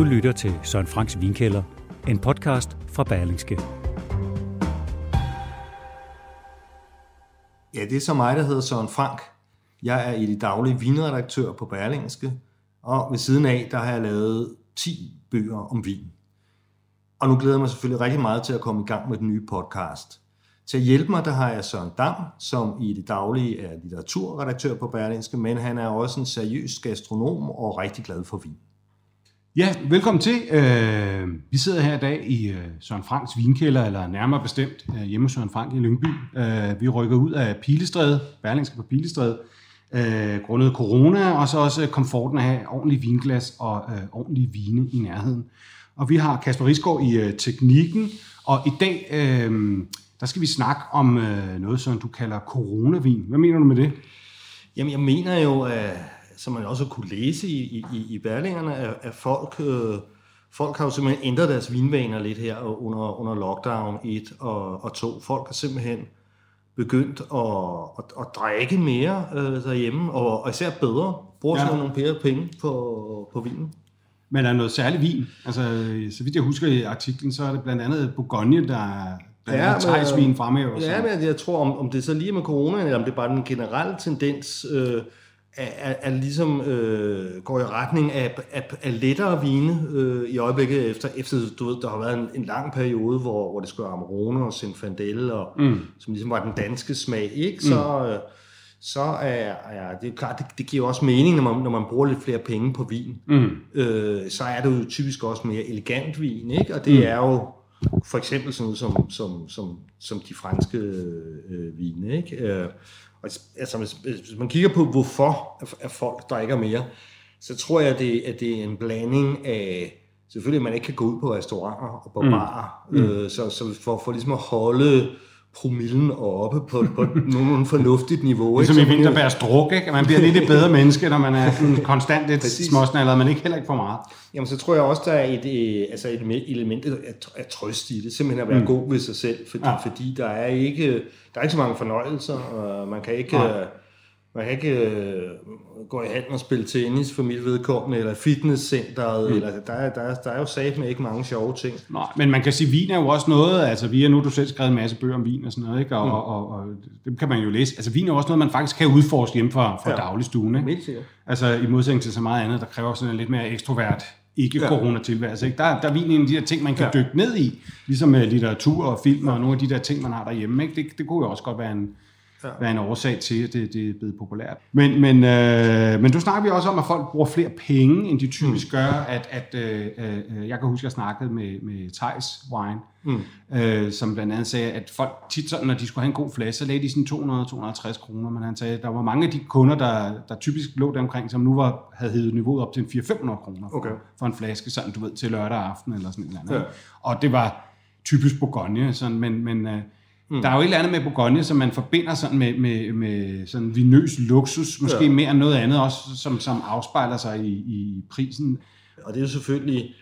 Du lytter til Søren Franks Vinkælder, en podcast fra Berlingske. Ja, det er så mig, der hedder Søren Frank. Jeg er i det daglige vinredaktør på Berlingske, og ved siden af, der har jeg lavet 10 bøger om vin. Og nu glæder jeg mig selvfølgelig rigtig meget til at komme i gang med den nye podcast. Til at hjælpe mig, der har jeg Søren Dam, som i det daglige er litteraturredaktør på Berlingske, men han er også en seriøs gastronom og rigtig glad for vin. Ja, velkommen til. Øh, vi sidder her i dag i øh, Søren Franks vinkælder, eller nærmere bestemt øh, hjemme hos Søren Frank i Lyngby. Øh, vi rykker ud af Pilestræde, Berlingske på Pilestræde, grundet corona, og så også komforten af at have ordentlig vinglas og ordentlig vine i nærheden. Og vi har Kasper Risgaard i teknikken, og i dag der skal vi snakke om noget, som du kalder coronavin. Hvad mener du med det? Jamen, jeg mener jo, at som man også kunne læse i, i, i Berlingerne, at, at folk, øh, folk har jo simpelthen ændret deres vinvaner lidt her under, under lockdown 1 og, og 2. Folk har simpelthen begyndt at, at, at drikke mere øh, derhjemme, og, og især bedre. Bruger ja. nogle flere penge på, på vinen. Men er der noget særligt vin? Altså, så vidt jeg husker i artiklen, så er det blandt andet Bourgogne, der der ja, er tegsvin fremhæver. Ja, men jeg tror, om, om det så lige med corona, eller om det er bare den generelle tendens, øh, er, er ligesom øh, går i retning af, af, af lettere vine øh, i øjeblikket, efter, efter du ved, der har været en, en lang periode, hvor, hvor det skulle Amarone og Zinfandel, og, mm. som ligesom var den danske smag, ikke? Så, mm. øh, så er, er det er klart, det, det giver også mening, når man, når man bruger lidt flere penge på vin. Mm. Øh, så er det jo typisk også mere elegant vin, ikke? Og det mm. er jo for eksempel sådan noget som, som, som, som de franske øh, vine, ikke? Øh, og altså, hvis, hvis man kigger på, hvorfor at folk drikker mere, så tror jeg, at det, at det er en blanding af, selvfølgelig at man ikke kan gå ud på restauranter og på mm. barer, mm. øh, så, så for, for ligesom at holde promillen oppe på, på nogen fornuftigt niveau. Ligesom ikke? i Vinterbærs druk, ikke? Man bliver lidt et bedre menneske, når man er sådan konstant et småsnallet, men ikke heller ikke for meget. Jamen, så tror jeg også, der er et, altså et element af trøst i det. Simpelthen at være mm. god ved sig selv, fordi, ja. fordi der, er ikke, der er ikke så mange fornøjelser, og man kan ikke... Ja man kan ikke øh, gå i handen og spille tennis for mit vedkommende, eller fitnesscenteret, mm. eller der er, der, er, der er jo sagt med ikke mange sjove ting. Nej, men man kan sige, at vin er jo også noget, altså vi har nu du selv skrevet en masse bøger om vin og sådan noget, ikke? Og, mm. og, og, og det kan man jo læse. Altså vin er også noget, man faktisk kan udforske hjemme fra, fra ja. dagligstuen, ikke? Helt sikkert. Altså i modsætning til så meget andet, der kræver sådan en lidt mere ekstrovert ikke-corona-tilværelse. Ikke? Der, der er vin en af de der ting, man kan ja. dykke ned i, ligesom med litteratur og film og nogle af de der ting, man har derhjemme. Ikke? Det, det kunne jo også godt være en, ja. være en årsag til, at det, det er blevet populært. Men, men, øh, men du snakker vi også om, at folk bruger flere penge, end de typisk mm. gør. At, at, øh, øh, jeg kan huske, at jeg snakkede med, med Thijs Wine, mm. øh, som blandt andet sagde, at folk tit, sådan, når de skulle have en god flaske, så lagde de sådan 200-250 kroner. Men han sagde, at der var mange af de kunder, der, der typisk lå der omkring, som nu var, havde hævet niveauet op til 400-500 kroner for, okay. for en flaske, sådan du ved, til lørdag aften eller sådan noget. Ja. Og det var typisk Bourgogne, sådan, men, men øh, Mm. Der er jo et eller andet med Bourgogne, som man forbinder sådan med, med, med sådan vinøs luksus, måske ja. mere end noget andet også, som, som afspejler sig i, i prisen. Og det er jo selvfølgelig,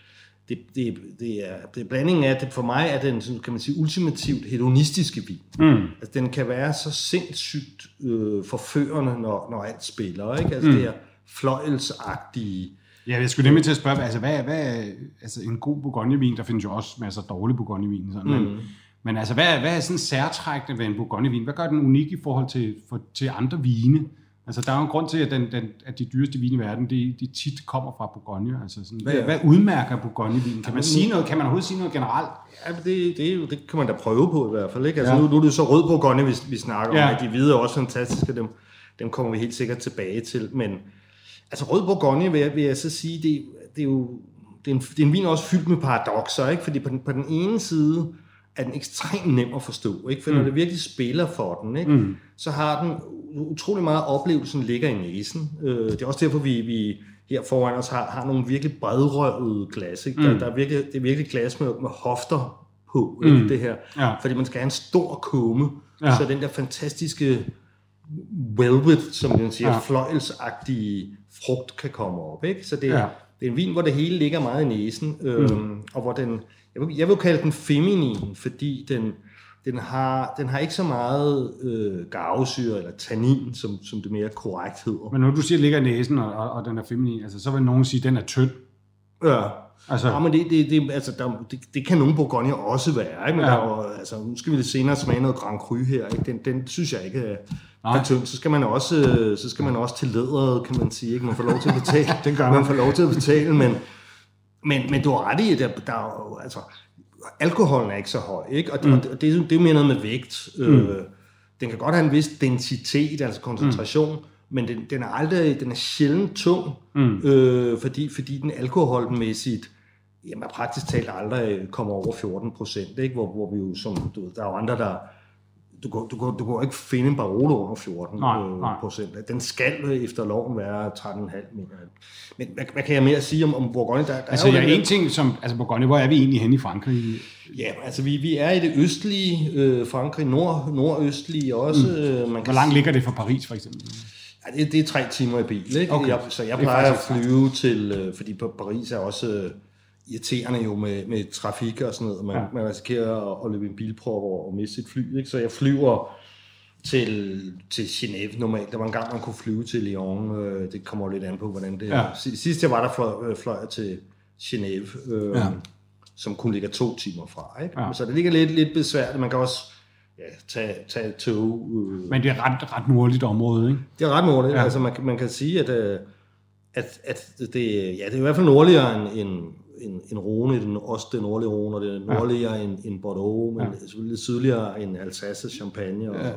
det, det, det, er, det er blandingen af, det for mig er den, kan man sige, ultimativt hedonistiske vin. Mm. Altså, den kan være så sindssygt øh, forførende, når, når alt spiller, ikke? Altså, mm. det er fløjelsagtige, Ja, jeg skulle nemlig til at spørge, altså, hvad, hvad, altså en god Bourgogne-vin, der findes jo også masser af dårlig Bourgogne-vin, sådan, mm. men, men altså, hvad, hvad er sådan særtrækkende ved en Bourgogne-vin? Hvad gør den unik i forhold til, for, til andre vine? Altså, der er jo en grund til, at, den, den, at de dyreste vine i verden, de, de tit kommer fra Bourgogne. Altså, sådan, hvad, ja. hvad udmærker Bourgogne-vin? Kan man sige noget, kan man overhovedet sige noget generelt? Ja, det, det, det kan man da prøve på i hvert fald. Ikke? Altså, ja. nu, nu er det så rød Bourgogne, vi, vi snakker ja. om, at de hvide er også fantastiske. Dem, dem kommer vi helt sikkert tilbage til. Men altså, rød Bourgogne, vil jeg, vil jeg så sige, det, det er jo det er, en, det er en vin også fyldt med paradoxer. Ikke? Fordi på den, på den ene side, er den ekstremt nem at forstå, ikke? for når mm. det virkelig spiller for den, ikke? Mm. så har den utrolig meget oplevelsen ligger i næsen. Øh, det er også derfor, vi, vi her foran os har, har nogle virkelig bredrøvede glas. Ikke? Der, mm. der er virkelig, det er virkelig glas med, med hofter på, ikke? Mm. det her. Ja. Fordi man skal have en stor kumme, ja. så den der fantastiske velvet, som man siger, ja. fløjelsagtige frugt kan komme op. Ikke? Så det, ja. det er en vin, hvor det hele ligger meget i næsen, øh, mm. og hvor den jeg vil, jeg vil kalde den feminin, fordi den, den, har, den har ikke så meget øh, garvesyre eller tannin, som, som det mere korrekt hedder. Men når du siger, at ligger i næsen, og, og, og den er feminin, altså, så vil nogen sige, at den er tynd. Ja. Altså, ja, men det, det, det, altså, der, det, det kan nogle Bourgogne også være, ikke? Men ja. der, altså, nu skal vi lidt senere smage noget Grand Cru her, ikke? Den, den synes jeg ikke er tynd. Så skal man også, så skal man også til lederet, kan man sige, ikke? Man får lov til at betale, den gør man får lov til at betale, men, men, men du har ret i, at der, der er jo, altså, alkoholen er ikke så høj, ikke? Og det, mm. det, det, det er jo mere noget med vægt. Mm. Øh, den kan godt have en vis densitet, altså koncentration, mm. men den, den er aldrig, den er sjældent tung, mm. øh, fordi, fordi den alkoholmæssigt, jamen praktisk talt aldrig kommer over 14 procent, ikke? Hvor, hvor vi jo, som du ved, der er jo andre, der, du går, du, går, du går ikke finde en Barolo under 14 nej, øh, nej. procent. Den skal efter loven være 13,5 mener Men hvad, hvad, kan jeg mere sige om, om Bourgogne? Der, der altså, er jo ja, en ting som, altså Bourgogne, hvor er vi egentlig henne i Frankrig? Ja, altså vi, vi er i det østlige øh, Frankrig, nord, nordøstlige også. Mm. Øh, man kan hvor langt ligger det fra Paris for eksempel? Ja, det, det er tre timer i bil, ikke? Okay. Jeg, så jeg plejer at flyve til, øh, fordi Paris er også... Øh, irriterende jo med, med trafik og sådan noget, og man, ja. man risikerer at, at løbe en bilprop og, og miste sit fly. Ikke? Så jeg flyver til, til Genève normalt. Der var en gang, man kunne flyve til Lyon. Øh, det kommer lidt an på, hvordan det er. Ja. Sidst jeg var der, fløj, øh, fløj jeg til Genève, øh, ja. som kun ligger to timer fra. Ikke? Ja. Så det ligger lidt, lidt besværligt. Man kan også ja, tage, tage tog. Øh. Men det er ret, ret nordligt område, ikke? Det er ret nordligt. Ja. Altså man, man kan sige, at, øh, at, at det, ja, det er i hvert fald nordligere end, end en, en Rhone, den, også den nordlige Rhone, og er nordligere ja. end, end Bordeaux, men ja. selvfølgelig lidt sydligere end Alsace, Champagne. Og, ja.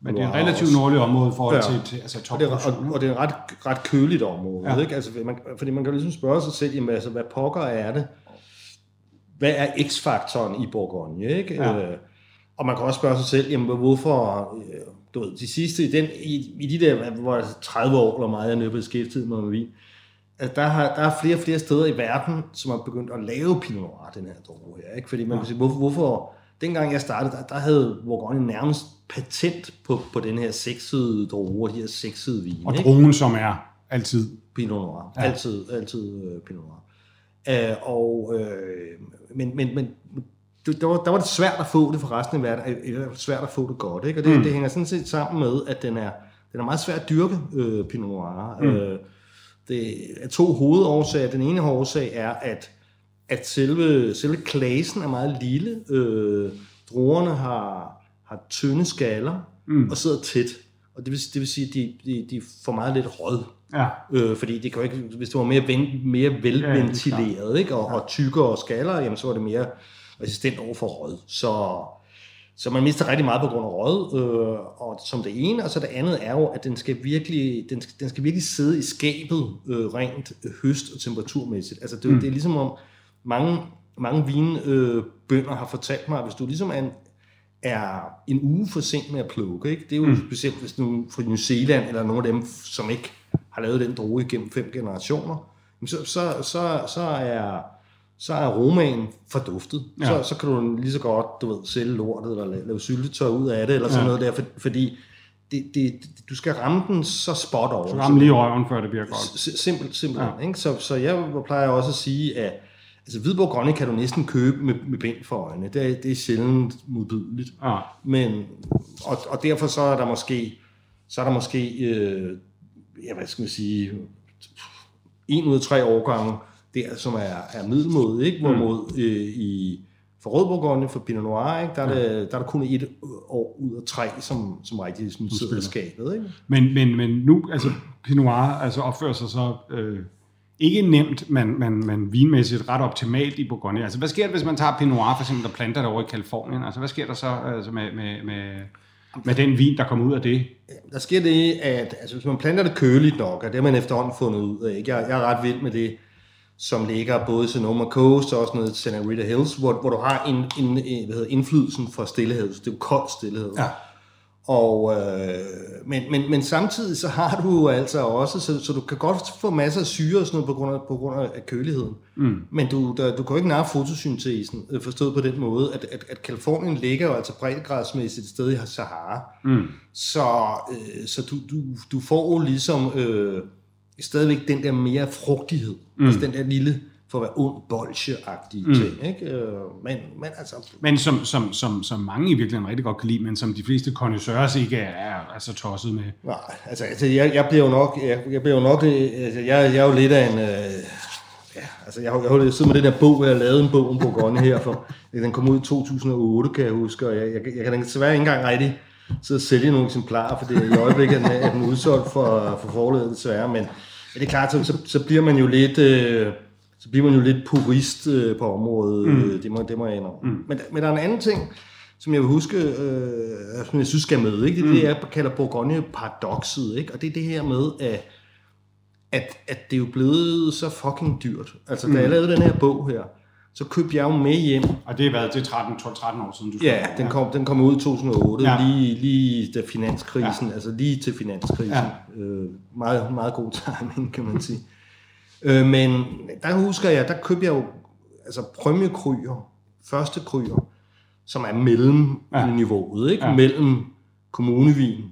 Men det er et relativt nordligt område i forhold til, ja. til altså top og det, er, og, og det er et ret, ret køligt område. Ja. Ikke? Altså, man, fordi man kan ligesom spørge sig selv, jamen, altså, hvad pokker er det? Hvad er x-faktoren i Bourgogne? Ikke? Ja. Øh, og man kan også spørge sig selv, jamen, hvorfor øh, du ved, de sidste, i, den, i, i de der hvor 30 år, eller meget jeg er beskæftiget med vin, at der, har, der er flere og flere steder i verden, som har begyndt at lave Pinot Noir, den her droge her. Ikke? Fordi man kan sige, hvorfor, hvorfor dengang jeg startede, der, der havde Bourgogne nærmest patent på, på den her sexede droge, de her sexede vine. Og drogen, som er altid Pinot Noir. Ja. Altid, altid uh, Pinot Noir. Uh, og, uh, men, men, men der var, der var det svært at få det for resten af verden, eller svært at få det godt, ikke? og det, mm. det hænger sådan set sammen med, at den er, den er meget svært at dyrke, uh, Pinot Noir. Mm. Uh, det er to hovedårsager. Den ene årsag er, at, at selve, selve klasen er meget lille. Øh, druerne har, har tynde skaller mm. og sidder tæt. Og det vil, det vil sige, at de, de, de får meget lidt rød. Ja. Øh, fordi det kan ikke, hvis det var mere, ven, mere velventileret ja, ikke? Og, ja. og tykkere skaller, jamen, så var det mere resistent over for rød. Så så man mister rigtig meget på grund af rød, øh, og som det ene, og så det andet er jo, at den skal virkelig, den skal, den skal virkelig sidde i skabet øh, rent høst- og temperaturmæssigt. Altså det, mm. det er ligesom om mange, mange vinbønder øh, har fortalt mig, at hvis du ligesom er en, er en uge for sent med at plukke, ikke? det er jo mm. specielt hvis du fra New Zealand, eller nogle af dem, som ikke har lavet den droge igennem fem generationer, så, så, så, så er så er romanen forduftet. Ja. Så, så kan du lige så godt, du ved, sælge lortet, eller lave, lave syltetøj ud af det, eller sådan ja. noget der, for, fordi det, det, du skal ramme den så spot over. Så ramme lige røven, før det bliver godt. Simpelt, simpelthen. Ja. Ikke? Så, så jeg plejer også at sige, at altså, Hvidborg Grønne kan du næsten købe med, med bind for øjnene. Det er, det er sjældent modbydeligt. Ja. Men, og, og derfor så er der måske, så er der måske øh, ja, hvad skal man sige, en ud af tre årgange, der, som er, er middelmåde, ikke? Hvorimod mm. øh, i for Rødborgården, for Pinot Noir, ikke? Der, er det, der er der kun et år ud af tre, som, som rigtig sådan, sidder i skabet. Ikke? Men, men, men nu, altså Pinot Noir altså opfører sig så øh, ikke nemt, men, men, men vinmæssigt ret optimalt i Bourgogne. Altså hvad sker der, hvis man tager Pinot Noir for eksempel, der planter det over i Kalifornien? Altså hvad sker der så altså, med, med, med, med den vin, der kommer ud af det? Der sker det, at altså, hvis man planter det køligt nok, og det har man efterhånden fundet ud af, ikke? Jeg, jeg er ret vild med det, som ligger både Sonoma Coast og også noget Santa Rita Hills, hvor, hvor du har en, en, hvad hedder, indflydelsen fra stillehed. Det er jo koldt stillehed. Ja. Og, øh, men, men, men samtidig så har du altså også, så, så du kan godt få masser af syre og sådan noget på grund af, på grund af køligheden. Mm. Men du, der, du kan jo ikke nære fotosyntesen, øh, forstået på den måde, at, at, at Kalifornien ligger jo altså breddegradsmæssigt et sted i Sahara. Mm. Så, øh, så du, du, du får jo ligesom... Øh, stadigvæk den der mere frugtighed. Mm. Altså den der lille, for at være ond, bolsjeagtige mm. ting. Ikke? Øh, men, men, altså... men som, som, som, som mange i virkeligheden rigtig godt kan lide, men som de fleste connoisseurs ikke er, er så tosset med. Nej, altså, altså jeg, jeg bliver jo nok, jeg, jeg bliver jo nok, altså, jeg, jeg er jo lidt af en, øh, Ja, altså jeg har, jeg har siddet med den der bog, jeg lavet en bog om Bourgogne her, for den kom ud i 2008, kan jeg huske, og jeg, jeg, jeg kan desværre ikke engang rigtig sidde og sælge nogle eksemplarer, for det, i øjeblikket er den udsolgt for, for forladet desværre, men ja, det er klart, så, så, bliver man jo lidt... Øh, så bliver man jo lidt purist øh, på området, mm. det, må, det må jeg indrømme. Mm. Men, men der er en anden ting, som jeg vil huske, øh, som jeg synes skal med, ikke? det er mm. det, jeg kalder Bourgogne-paradokset, ikke? og det er det her med, at, at, at det er jo blevet så fucking dyrt. Altså, mm. da jeg lavede den her bog her, så købte jeg jo med hjem. Og det er været, det er 13, 12-13 år siden, du Ja, den kom, den kom ud i 2008, ja. lige, lige da finanskrisen, ja. altså lige til finanskrisen. Ja. Øh, meget, meget god timing, kan man sige. øh, men der husker jeg, der købte jeg jo altså kryer, første kryer, som er mellem ja. niveauet, ikke? Ja. mellem kommunevin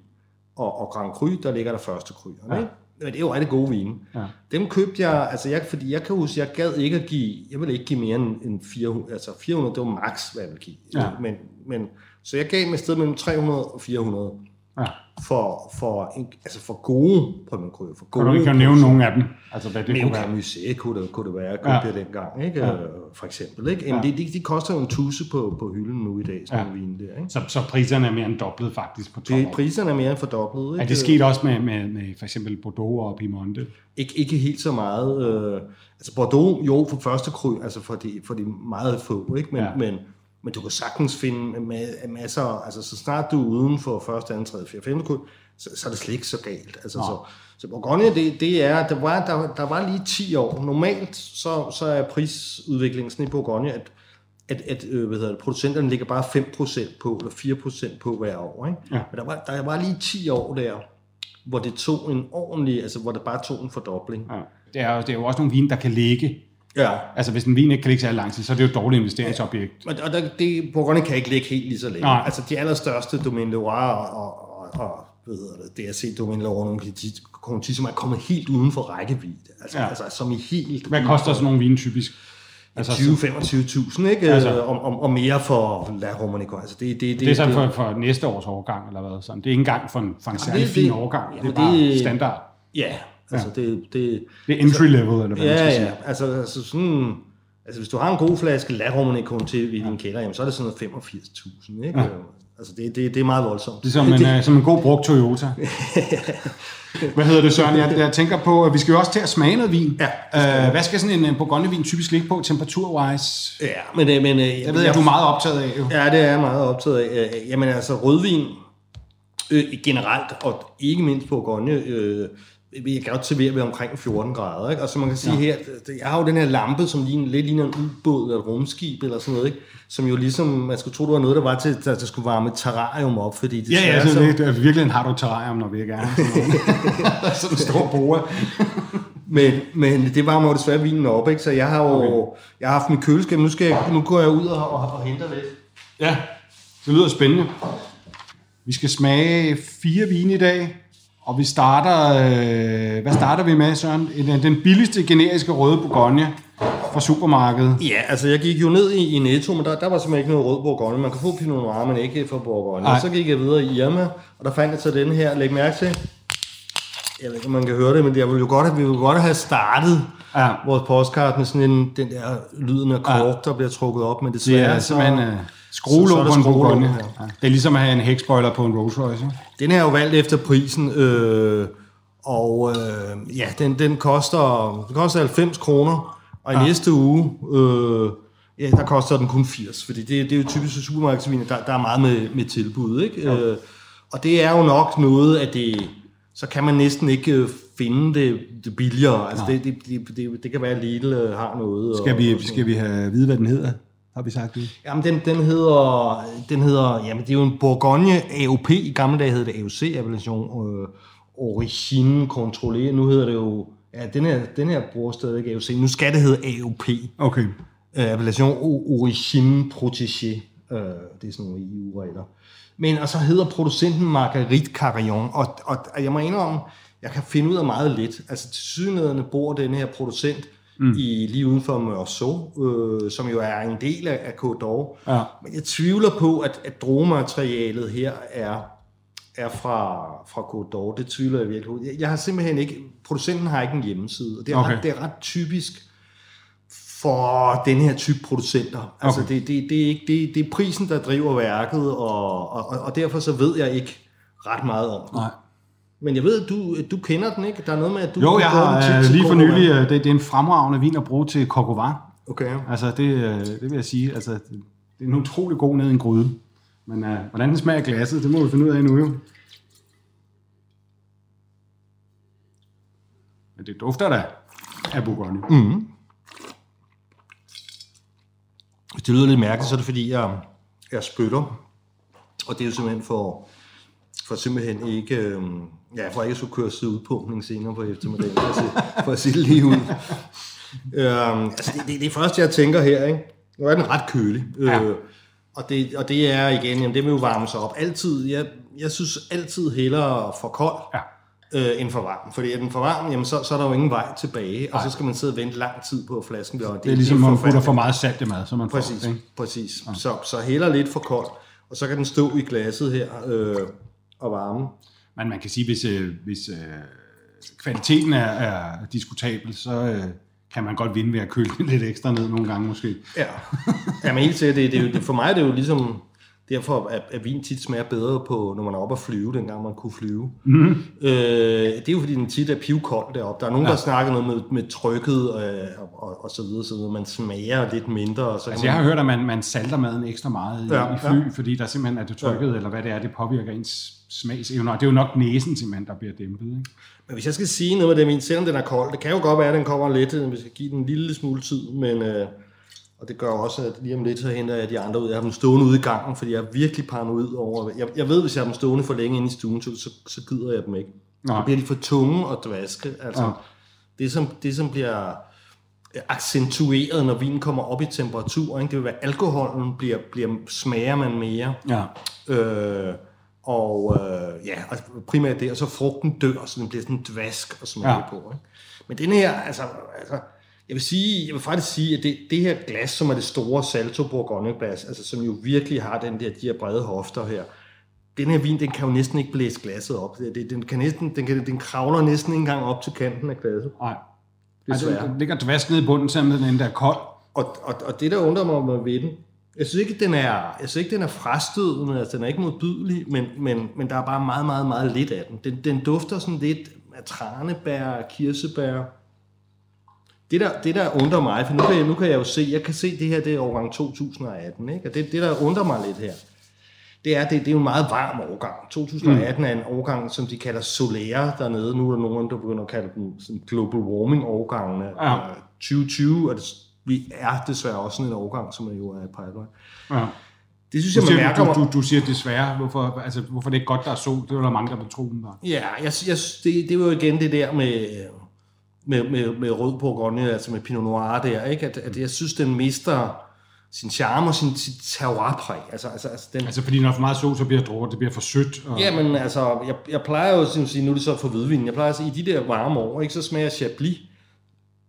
og, og Grand Cru, der ligger der første kryer. Ja. Ikke? Men det er jo rigtig gode vine. Ja. Dem købte jeg, altså jeg, fordi jeg kan huske, jeg gad ikke at give, jeg ville ikke give mere end, end 400, altså 400, det var max, hvad jeg ville give. Ja. Men, men, så jeg gav mig et sted mellem 300 og 400 ja. for, for, en, altså for gode prøvemkrydder. For gode kan du, kan nævne nogle af dem? Altså, hvad det kunne være? Musée kunne det, kunne det være, købte ja. jeg dengang, ikke? Ja. for eksempel. Ikke? Ja. De, de, de, koster jo en tusse på, på hylden nu i dag, sådan ja. vin der. Ikke? Så, så priserne er mere end dobblet faktisk på 12 det, Priserne er mere end fordoblet. Ikke? Er det sket også med, med, med for eksempel Bordeaux og Piemonte? Ikke, ikke helt så meget. Øh, altså Bordeaux, jo, for første kry, altså for de, for de meget få, ikke? Men, ja. men men du kan sagtens finde masser, altså så snart du er uden for første, anden, tredje, fjerde, femte kode, så, så er det slet ikke så galt. Altså, så, så Bourgogne, det, det er, der var, der, der var lige 10 år. Normalt så, så er prisudviklingen sådan i Bourgogne, at, at, at øh, hvad hedder det, producenterne ligger bare 5% på, eller 4% på hver år. Ikke? Ja. Men der var, der var lige 10 år der, hvor det tog en ordentlig, altså hvor det bare tog en fordobling. Ja. Det, er, det er jo også nogle vine, der kan ligge Ja. Altså, hvis en vin ikke kan ligge så lang tid, så er det jo et dårligt investeringsobjekt. Ja. Og der, det, Bourgogne kan ikke ligge helt lige så længe. Nej. Altså, de allerstørste Domaine Loire og, og, og hvad hedder det, DRC Domaine Loire, nogle konti, som er kommet helt uden for rækkevidde. Altså, ja. altså som i helt... Hvad koster sådan nogle vine typisk? Altså, 20-25.000, ikke? Altså, og, og, og, mere for La Romanico. Altså, det, det, det, det er sådan for, for næste års årgang, eller hvad? Sådan. Det er ikke engang for en, for en særlig fin årgang. Ja, det er bare det, standard. Ja, Altså, ja. det, det, det er entry level, eller hvad ja, man skal ja. sige. Altså, altså sådan, altså, hvis du har en god flaske La Romanée til i din kælder, jamen, så er det sådan noget 85.000, ikke? Ja. Altså, det, det, det er meget voldsomt. Det er som en, det, uh, som en god brugt Toyota. hvad hedder det, Søren? Jeg, jeg tænker på, at vi skal jo også til at smage noget vin. Ja, uh, hvad skal sådan en Bourgogne-vin typisk ligge på, temperatur-wise? Ja, men... Øh, men jeg ved jeg, du er meget optaget af, jo. Ja, det er jeg meget optaget af. Jamen altså, rødvin øh, generelt, og ikke mindst Bourgogne, øh, vil jeg godt servere ved omkring 14 grader. Ikke? Og så man kan sige ja. her, jeg har jo den her lampe, som ligner, lidt ligner en ubåd eller et rumskib eller sådan noget, ikke? som jo ligesom, man skulle tro, det var noget, der var til, at der skulle varme terrarium op, fordi det Ja, ja, altså, det, det, virkelig har du terrarium, når vi er gerne. Sådan en stor boa. men, men det varmer jo desværre vinen op, ikke? så jeg har jo okay. jeg har haft mit køleskab, nu, skal jeg, nu går jeg ud og, og, og henter lidt. Ja, det lyder spændende. Vi skal smage fire vine i dag. Og vi starter, øh, hvad starter vi med, Søren? Den, den billigste generiske røde Bourgogne fra supermarkedet. Ja, altså jeg gik jo ned i, i Netto, men der, der var simpelthen ikke noget rød Bourgogne. Man kan få Pinot Noir, men ikke fra Bourgogne. Og så gik jeg videre i Irma, og der fandt jeg så den her. Læg mærke til, jeg ved ikke, om man kan høre det, men jeg ville jo godt have, vi ville godt have startet ja. vores postkart med sådan en, den der lyden af kork, ja. der bliver trukket op, men det, det er simpelthen... Uh Skruelåg på en Bourgogne. Ja. Det er ligesom at have en hækspoiler på en Rolls Royce. Den er jo valgt efter prisen, øh, og øh, ja, den, den, koster, den koster 90 kroner, og i ja. næste uge, øh, ja, der koster den kun 80, fordi det, det er jo typisk supermarkedsvin, der, der er meget med, med tilbud, ikke? Ja. Øh, og det er jo nok noget af det, så kan man næsten ikke øh, finde det, det billigere. Altså det, det, det, det, det kan være, at Lidl har noget. Skal vi, og skal vi have vide, hvad den hedder? Har vi sagt det? Jamen, den, den hedder, den hedder, jamen, det er jo en Bourgogne AOP. I gamle dage hed det AOC, appellation øh, Origine Contrôlée. Nu hedder det jo, ja, den her, den her bruger stadig AOC. Nu skal det hedde AOP. Okay. Øh, appellation Origine Protégé. Øh, det er sådan nogle EU-regler. Men, og så hedder producenten Marguerite Carillon. Og, og, og jeg må indrømme, jeg kan finde ud af meget lidt. Altså, til sydnederne bor den her producent mm. i, lige uden for Meursault, øh, som jo er en del af, af Côte d'Or. Ja. Men jeg tvivler på, at, at drogematerialet her er, er fra, fra Côte d'Or. Det tvivler jeg virkelig. Jeg, jeg har simpelthen ikke, producenten har ikke en hjemmeside, og det er, okay. ret, det er ret typisk, for den her type producenter. Altså okay. det, det, det, er ikke, det, det er prisen, der driver værket, og, og, og derfor så ved jeg ikke ret meget om det. Nej. Men jeg ved, du, du kender den, ikke? Der er noget med, at du... Jo, jeg har til lige for nylig, øh, det, det er en fremragende vin at bruge til kokovar. Okay. Altså, det, øh, det vil jeg sige, altså, det er en utrolig god ned i en gryde. Men uh, hvordan den smager glasset, det må vi finde ud af nu jo. Men det dufter da af Bourgogne. Mm. Hvis det lyder lidt mærkeligt, så er det fordi, jeg, jeg spytter. Og det er jo simpelthen for, for simpelthen ikke, øh, ja, for ikke at skulle køre sig udpumpning senere på eftermiddagen, for at sige, for at sige det lige ud. øh, altså det, det, det første, jeg tænker her, ikke? nu er den ret kølig. Ja. Øh, og, det, og det er igen, jamen det vil jo varme sig op. Altid, jeg, jeg synes altid hellere for kold, ja øh, end for varm. Fordi er den for varm, jamen så, så er der jo ingen vej tilbage, og så skal man sidde og vente lang tid på, at flasken bliver... Det, det er ligesom, man putter for meget salt i mad, så man præcis, får, ikke? Præcis, ja. så, så heller lidt for koldt, og så kan den stå i glasset her øh, og varme. Men man kan sige, hvis, øh, hvis øh, kvaliteten er, er diskutabel, så... Øh, kan man godt vinde ved at køle lidt ekstra ned nogle gange måske. Ja, ja men helt sikkert, det, det, det, for mig er det jo ligesom Derfor at, at vin tit smager bedre på, når man er oppe at flyve, dengang man kunne flyve. Mm. Øh, det er jo fordi, den tit er pivkold deroppe. Der er nogen, ja. der snakker noget med, med trykket øh, og, og så videre, så videre. Man smager lidt mindre. Og så altså, man... jeg har hørt, at man, man salter maden ekstra meget ja, i fly, ja. fordi der simpelthen er det trykket, ja. eller hvad det er, det påvirker ens smagsevner. Det er jo nok næsen simpelthen, der bliver dæmpet. Ikke? Men hvis jeg skal sige noget med det vin, selvom den er kold, det kan jo godt være, at den kommer lidt, hvis skal give den en lille smule tid, men... Øh, og det gør også, at lige om lidt så henter jeg de andre ud. Jeg har dem stående ude i gangen, fordi jeg er virkelig paranoid over... Jeg, jeg ved, hvis jeg har dem stående for længe inde i stuen, så, så, så gider jeg dem ikke. Nej. Så bliver de for tunge og dvaske. Altså, ja. det, som, det, som bliver accentueret, når vinen kommer op i temperatur, ikke? det vil være, at alkoholen bliver, bliver, smager man mere. Ja. Øh, og øh, ja, og primært det, og så frugten dør, så den bliver sådan dvask og smage ja. på. Ikke? Men den her, altså, altså jeg vil, sige, jeg vil faktisk sige, at det, det her glas, som er det store Salto Bourgogne glas, altså som jo virkelig har den der, de her brede hofter her, den her vin, den kan jo næsten ikke blæse glasset op. Det, den, kan næsten, den, kan, den kravler næsten ikke engang op til kanten af glasset. Nej. Altså, den ligger dvask ned i bunden, selvom den der er kold. Og, og, og det, der undrer mig ved den, jeg synes ikke, den er, jeg synes ikke, den er frastødende, altså den er ikke modbydelig, men, men, men der er bare meget, meget, meget lidt af den. Den, den dufter sådan lidt af tranebær, kirsebær, det der, det der undrer mig, for nu kan, jeg, nu kan jeg jo se, jeg kan se det her, det er årgang 2018, ikke? og det, det der undrer mig lidt her, det er, det, det er jo en meget varm årgang. 2018 mm. er en årgang, som de kalder solære dernede. Nu er der nogen, der begynder at kalde dem sådan global warming årgangene. Ja. 2020 er det, vi er desværre også sådan en årgang, som er jo er pipeline. Ja. Det synes jeg, man mærker. Du, du, du siger desværre. Hvorfor, altså, hvorfor det er godt, der er sol? Det er der mange, der den var. Ja, jeg, jeg, det, det var jo igen det der med med, med, med rød Bourgogne, altså med Pinot Noir der, ikke? At, at jeg synes, den mister sin charme og sin, sin terroirpræg. Altså, altså, altså, den... altså fordi når for meget sol, så bliver det det bliver for sødt. Og... Jamen altså, jeg, jeg plejer jo at sige, nu er det så for hvidvin, jeg plejer at sige, i de der varme år, ikke, så smager Chablis,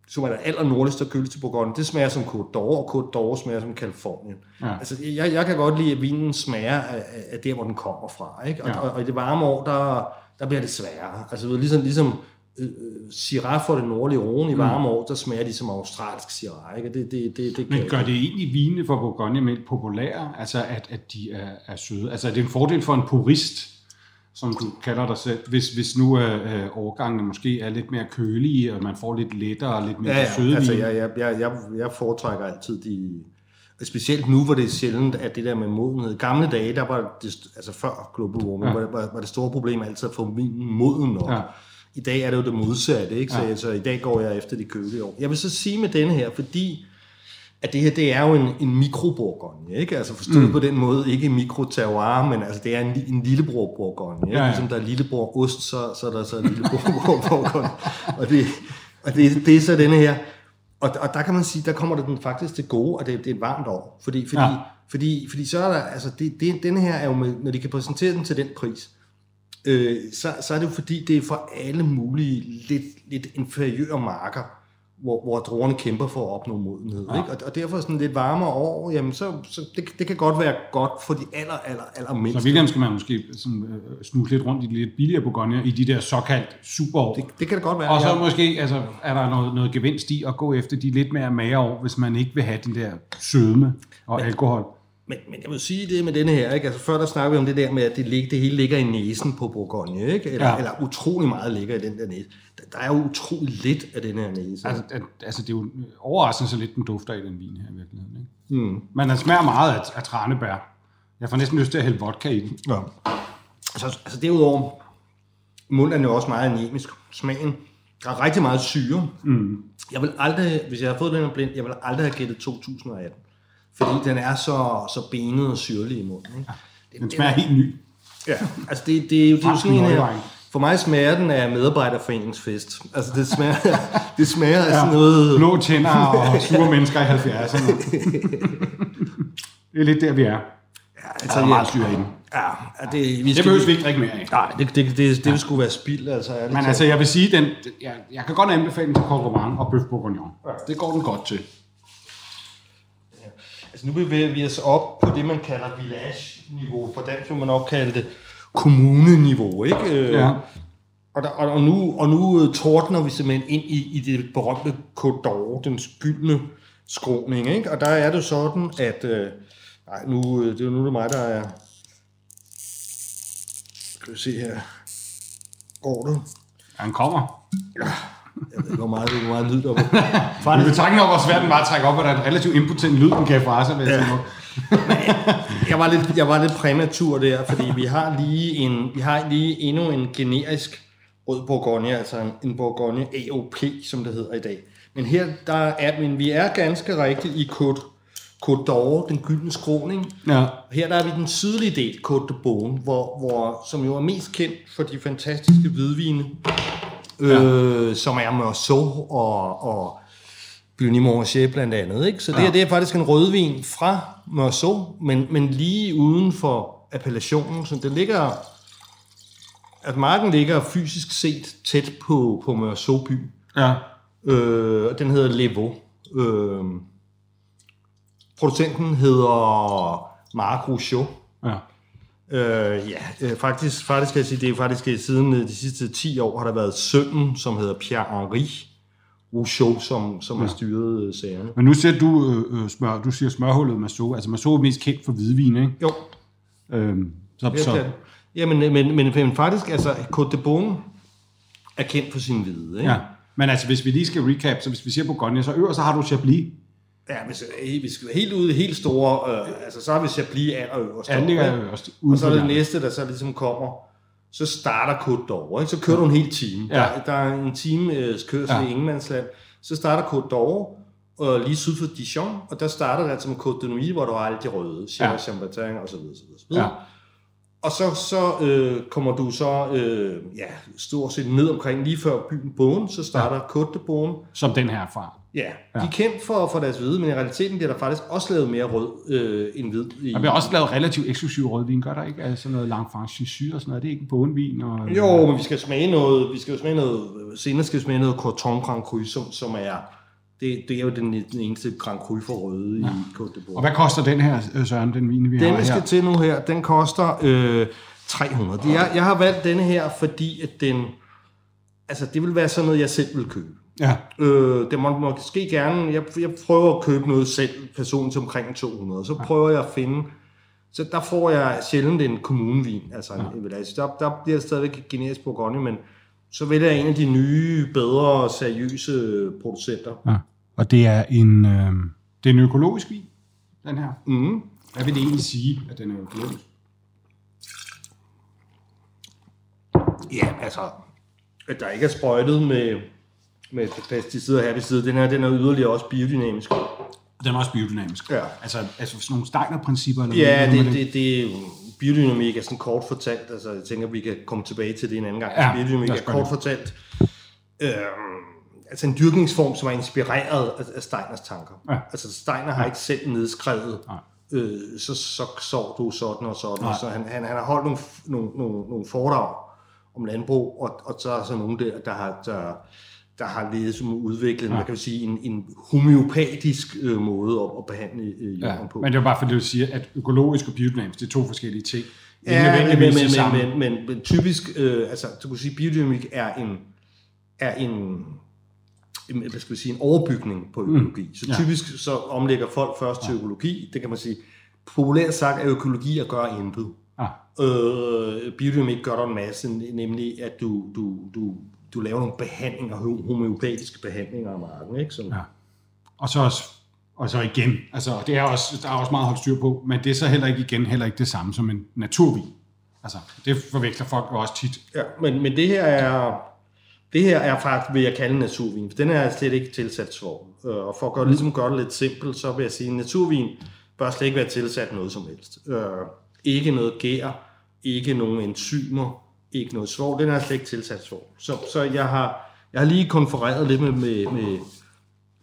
som er der aller nordligste og køligste Bourgogne, det smager som Côte d'Or, og Côte d'Or smager som Kalifornien. Ja. Altså, jeg, jeg kan godt lide, at vinen smager af, af der, hvor den kommer fra. Ikke? Og, ja. og, og, i det varme år, der, der bliver det sværere. Altså, ligesom, ligesom øh, Syrah for det nordlige Rhone i varme mm. år, der smager de som australsk Syrah. Ikke? Det, det, det, det Men gør det egentlig vine for Bourgogne mere populære, altså at, at de er, er søde? Altså er det en fordel for en purist, som du kalder dig selv, hvis, hvis nu øh, øh årgangene måske er lidt mere kølige, og man får lidt lettere og lidt mere ja, ja. søde altså, jeg, jeg, jeg, jeg, jeg foretrækker altid de... Specielt nu, hvor det er sjældent, at det der med modenhed. I gamle dage, der var det, altså før global warming, ja. var, var, var det store problem altid at få vinen moden nok. Ja. I dag er det jo det modsatte, ikke? Så, ja. så i dag går jeg efter de kølige år. Jeg vil så sige med denne her, fordi at det her, det er jo en, en mikrobourgogne, ikke? Altså forstået mm. på den måde, ikke mikroterroir, men altså det er en, en lillebror bourgogne, ikke? Ja, ja. Ligesom der er lillebror ost, så, så er der så lillebror bourgogne. og det, og det, det er så denne her. Og, og der kan man sige, der kommer det den faktisk til gode, og det, det er et varmt år. Fordi, fordi, ja. fordi, fordi så er der, altså det, det, denne her er jo med, når de kan præsentere den til den pris, øh, så, så er det jo fordi, det er for alle mulige lidt, lidt inferiøre marker. hvor, hvor druerne kæmper for at opnå modenhed. Ja. Ikke? Og, og derfor sådan lidt varmere år, jamen så, så det, det kan godt være godt for de aller, aller, aller mindste. Så virkelig skal man måske sådan, øh, snuse lidt rundt i de lidt billigere Bourgogne i de der såkaldt superår. Det, det kan det godt være, Og så ja. måske altså, er der noget, noget gevinst i at gå efter de lidt mere mager år, hvis man ikke vil have den der sødme og men, alkohol. Men, men jeg vil sige det med denne her, ikke? Altså før der snakker vi om det der med, at det, ligger, det hele ligger i næsen på Bourgogne, ikke? Eller, ja. eller utrolig meget ligger i den der næse. Der, der er jo utrolig lidt af den her næse. Altså, at, altså det er jo overraskende så lidt, den dufter i den vin her i virkeligheden, ikke? Mm. Men den smager meget af, af tranebær. Jeg får næsten lyst til at hælde vodka i den. Ja. Altså, altså derudover, munden er jo også meget anemisk. Smagen, der er rigtig meget syre. Mm. Jeg vil aldrig, hvis jeg har fået den her blind, jeg vil aldrig have gættet 2018 fordi den er så, så benet og syrlig i munden. Ikke? Den, den smager helt ny. Ja, altså det, det er jo, det er jo sådan en her, for mig smager den af medarbejderforeningsfest. Altså det smager, det smager af sådan noget... Blå tænder og sure mennesker i 70'erne. det er lidt der, vi er. Ja, altså, der er meget syre i den. Ja, det, vi skal, det behøver vi ikke drikke mere af. Nej, det, det, det, det, det ja. skulle være spild. Altså, Men altså, jeg vil sige, den, jeg, jeg kan godt anbefale den til Coq og Bøf Bourguignon. Ja. Det går den godt til. Altså nu bevæger vi os op på det, man kalder village-niveau. For dansk vil man nok kalde det kommuneniveau, ikke? Øh, ja. Og, der, og, nu, og nu øh, tordner vi simpelthen ind i, i det berømte Côte den skyldne skråning, ikke? Og der er det sådan, at... Øh, nej, nu, øh, det er jo nu det mig, der er... Skal vi se her. Går det? Han kommer. Ja. Jeg ved ikke, hvor meget, hvor meget lyd der var. Faktisk... Vi tanken over, hvor svært den var at trække op, og der er en relativt impotent lyd, den kan fra sig, hvis ja. jeg, var lidt, jeg var lidt præmatur der, fordi vi har lige, en, vi har lige endnu en generisk rød Bourgogne, altså en, en Bourgogne AOP, som det hedder i dag. Men her der er, men vi er ganske rigtigt i Côte, Côte d'Or, den gyldne skråning. Ja. Her der er vi den sydlige del, Côte de Beaune, hvor, hvor, som jo er mest kendt for de fantastiske hvidvine, ja. øh, som er Meursault og, og Buny Montrachet blandt andet. Ikke? Så det, ja. det er faktisk en rødvin fra Meursault, men, men lige uden for appellationen. Så det ligger, at marken ligger fysisk set tæt på, på Meursault by. Ja. Øh, den hedder Levo. Øh, producenten hedder Marc Rouchot. Ja. Øh, ja, øh, faktisk, faktisk kan jeg sige, det er faktisk øh, siden øh, de sidste 10 år har der været sønnen, som hedder Pierre-Henri Rouchot, som, som ja. har styret øh, sagerne. Men nu siger du, øh, øh smør, du siger smørhullet Massot. Altså Massot er mest kendt for hvidvin, ikke? Jo. Øhm, så, ja, så. Ja, men, men, men, men faktisk, altså Côte de Beaune er kendt for sin hvide, ikke? Ja. Men altså, hvis vi lige skal recap, så hvis vi siger Bourgogne, så øver, så har du Chablis, Ja, hvis vi skal helt ud i helt store, øh, altså så hvis jeg bliver allerøverst. Ja, det er øverst. Og så er det næste, der så ligesom kommer, så starter Côte d'Or, ikke? så kører du en hel time. Ja. Der, der er en time øh, kørsel ja. i Ingemandsland. Så starter Côte d'Or, og lige syd for Dijon, og der starter det altså med Côte de Nuit, hvor du har alle de røde, Chèvre, ja. Champagne og så videre, så videre, så videre. Ja. Og så, så øh, kommer du så øh, ja, stort set ned omkring, lige før byen Bogen, så starter ja. Côte de Bogen. Som den her fra. Ja, ja. de er kendt for, for deres hvide, men i realiteten bliver der faktisk også lavet mere rød øh, end hvid. I, der bliver også lavet relativt eksklusiv rødvin, gør der ikke? Altså noget Langfranc og sådan noget, det er ikke bonvin? Og, jo, men vi skal smage noget, vi skal jo smage noget, senere skal vi smage noget Corton Grand Cru, som, som er, det, det er jo den, den eneste Grand Cru for røde ja. i Côte d'Ivoire. Og hvad koster den her, øh, Søren, den vin, vi den, har her? Den, vi skal til nu her, den koster øh, 300. Det, jeg, jeg har valgt denne her, fordi at den, altså det vil være sådan noget, jeg selv vil købe. Ja. Øh, det må måske gerne, jeg, jeg prøver at købe noget selv, personen til omkring 200, så prøver jeg at finde, så der får jeg sjældent en kommunevin, altså ja. en, der, der bliver stadigvæk generisk Bourgogne, men så vælger jeg en af de nye, bedre, seriøse producenter. Ja. Og det er en, øh, det er en økologisk vin, den her. Mm. Hvad vil det egentlig sige, at den er økologisk? Ja, altså, at der ikke er sprøjtet med med pesticider her ved siden. Den her, den er yderligere også biodynamisk. Den er også biodynamisk? Ja. Altså, altså sådan nogle Steiner-principper? Eller ja, det, det, det, det, biodynamik er sådan kort fortalt. Altså, jeg tænker, vi kan komme tilbage til det en anden gang. Ja, biodynamik er kort det. fortalt. Øh, altså en dyrkningsform, som er inspireret af, af Steiners tanker. Ja. Altså Steiner har ja. ikke selv nedskrevet, ja. øh, så, så så du sådan og sådan. Og så han, han, han har holdt nogle, nogle, nogle, nogle foredrag om landbrug, og, og så er der så nogen der, der har, der, der har ledet som udviklet, ja. man kan sige, en, en homeopatisk øh, måde at, at behandle øh, jorden ja, på. Men det er bare fordi, du siger, at økologisk og biodynamisk, det er to forskellige ting. Ja, men, men, men, men, men, men typisk, øh, altså, du kan sige, biodynamik er en, er en, hvad skal vi sige, en overbygning på mm. økologi. Mm. Så typisk ja. så omlægger folk først ja. til økologi. Det kan man sige, populært sagt er økologi at gøre intet. Ja. Øh, biodynamik gør der en masse, nemlig at du, du, du, du laver nogle behandlinger, homeopatiske behandlinger af marken. Ikke? Som, ja. Og så også og så igen, altså det er også, der er også meget holdt styr på, men det er så heller ikke igen heller ikke det samme som en naturvin. Altså, det forveksler folk også tit. Ja, men, men det her er, det her er faktisk, vil jeg kalde naturvin, for den er slet ikke tilsat svovl. Øh, og for at gøre, ligesom gøre det lidt simpelt, så vil jeg sige, at naturvin bør slet ikke være tilsat noget som helst. Øh, ikke noget gær, ikke nogen enzymer, ikke noget svovl. Den er slet ikke tilsat svovl. Så, så jeg, har, jeg har lige konfereret lidt med, med, med,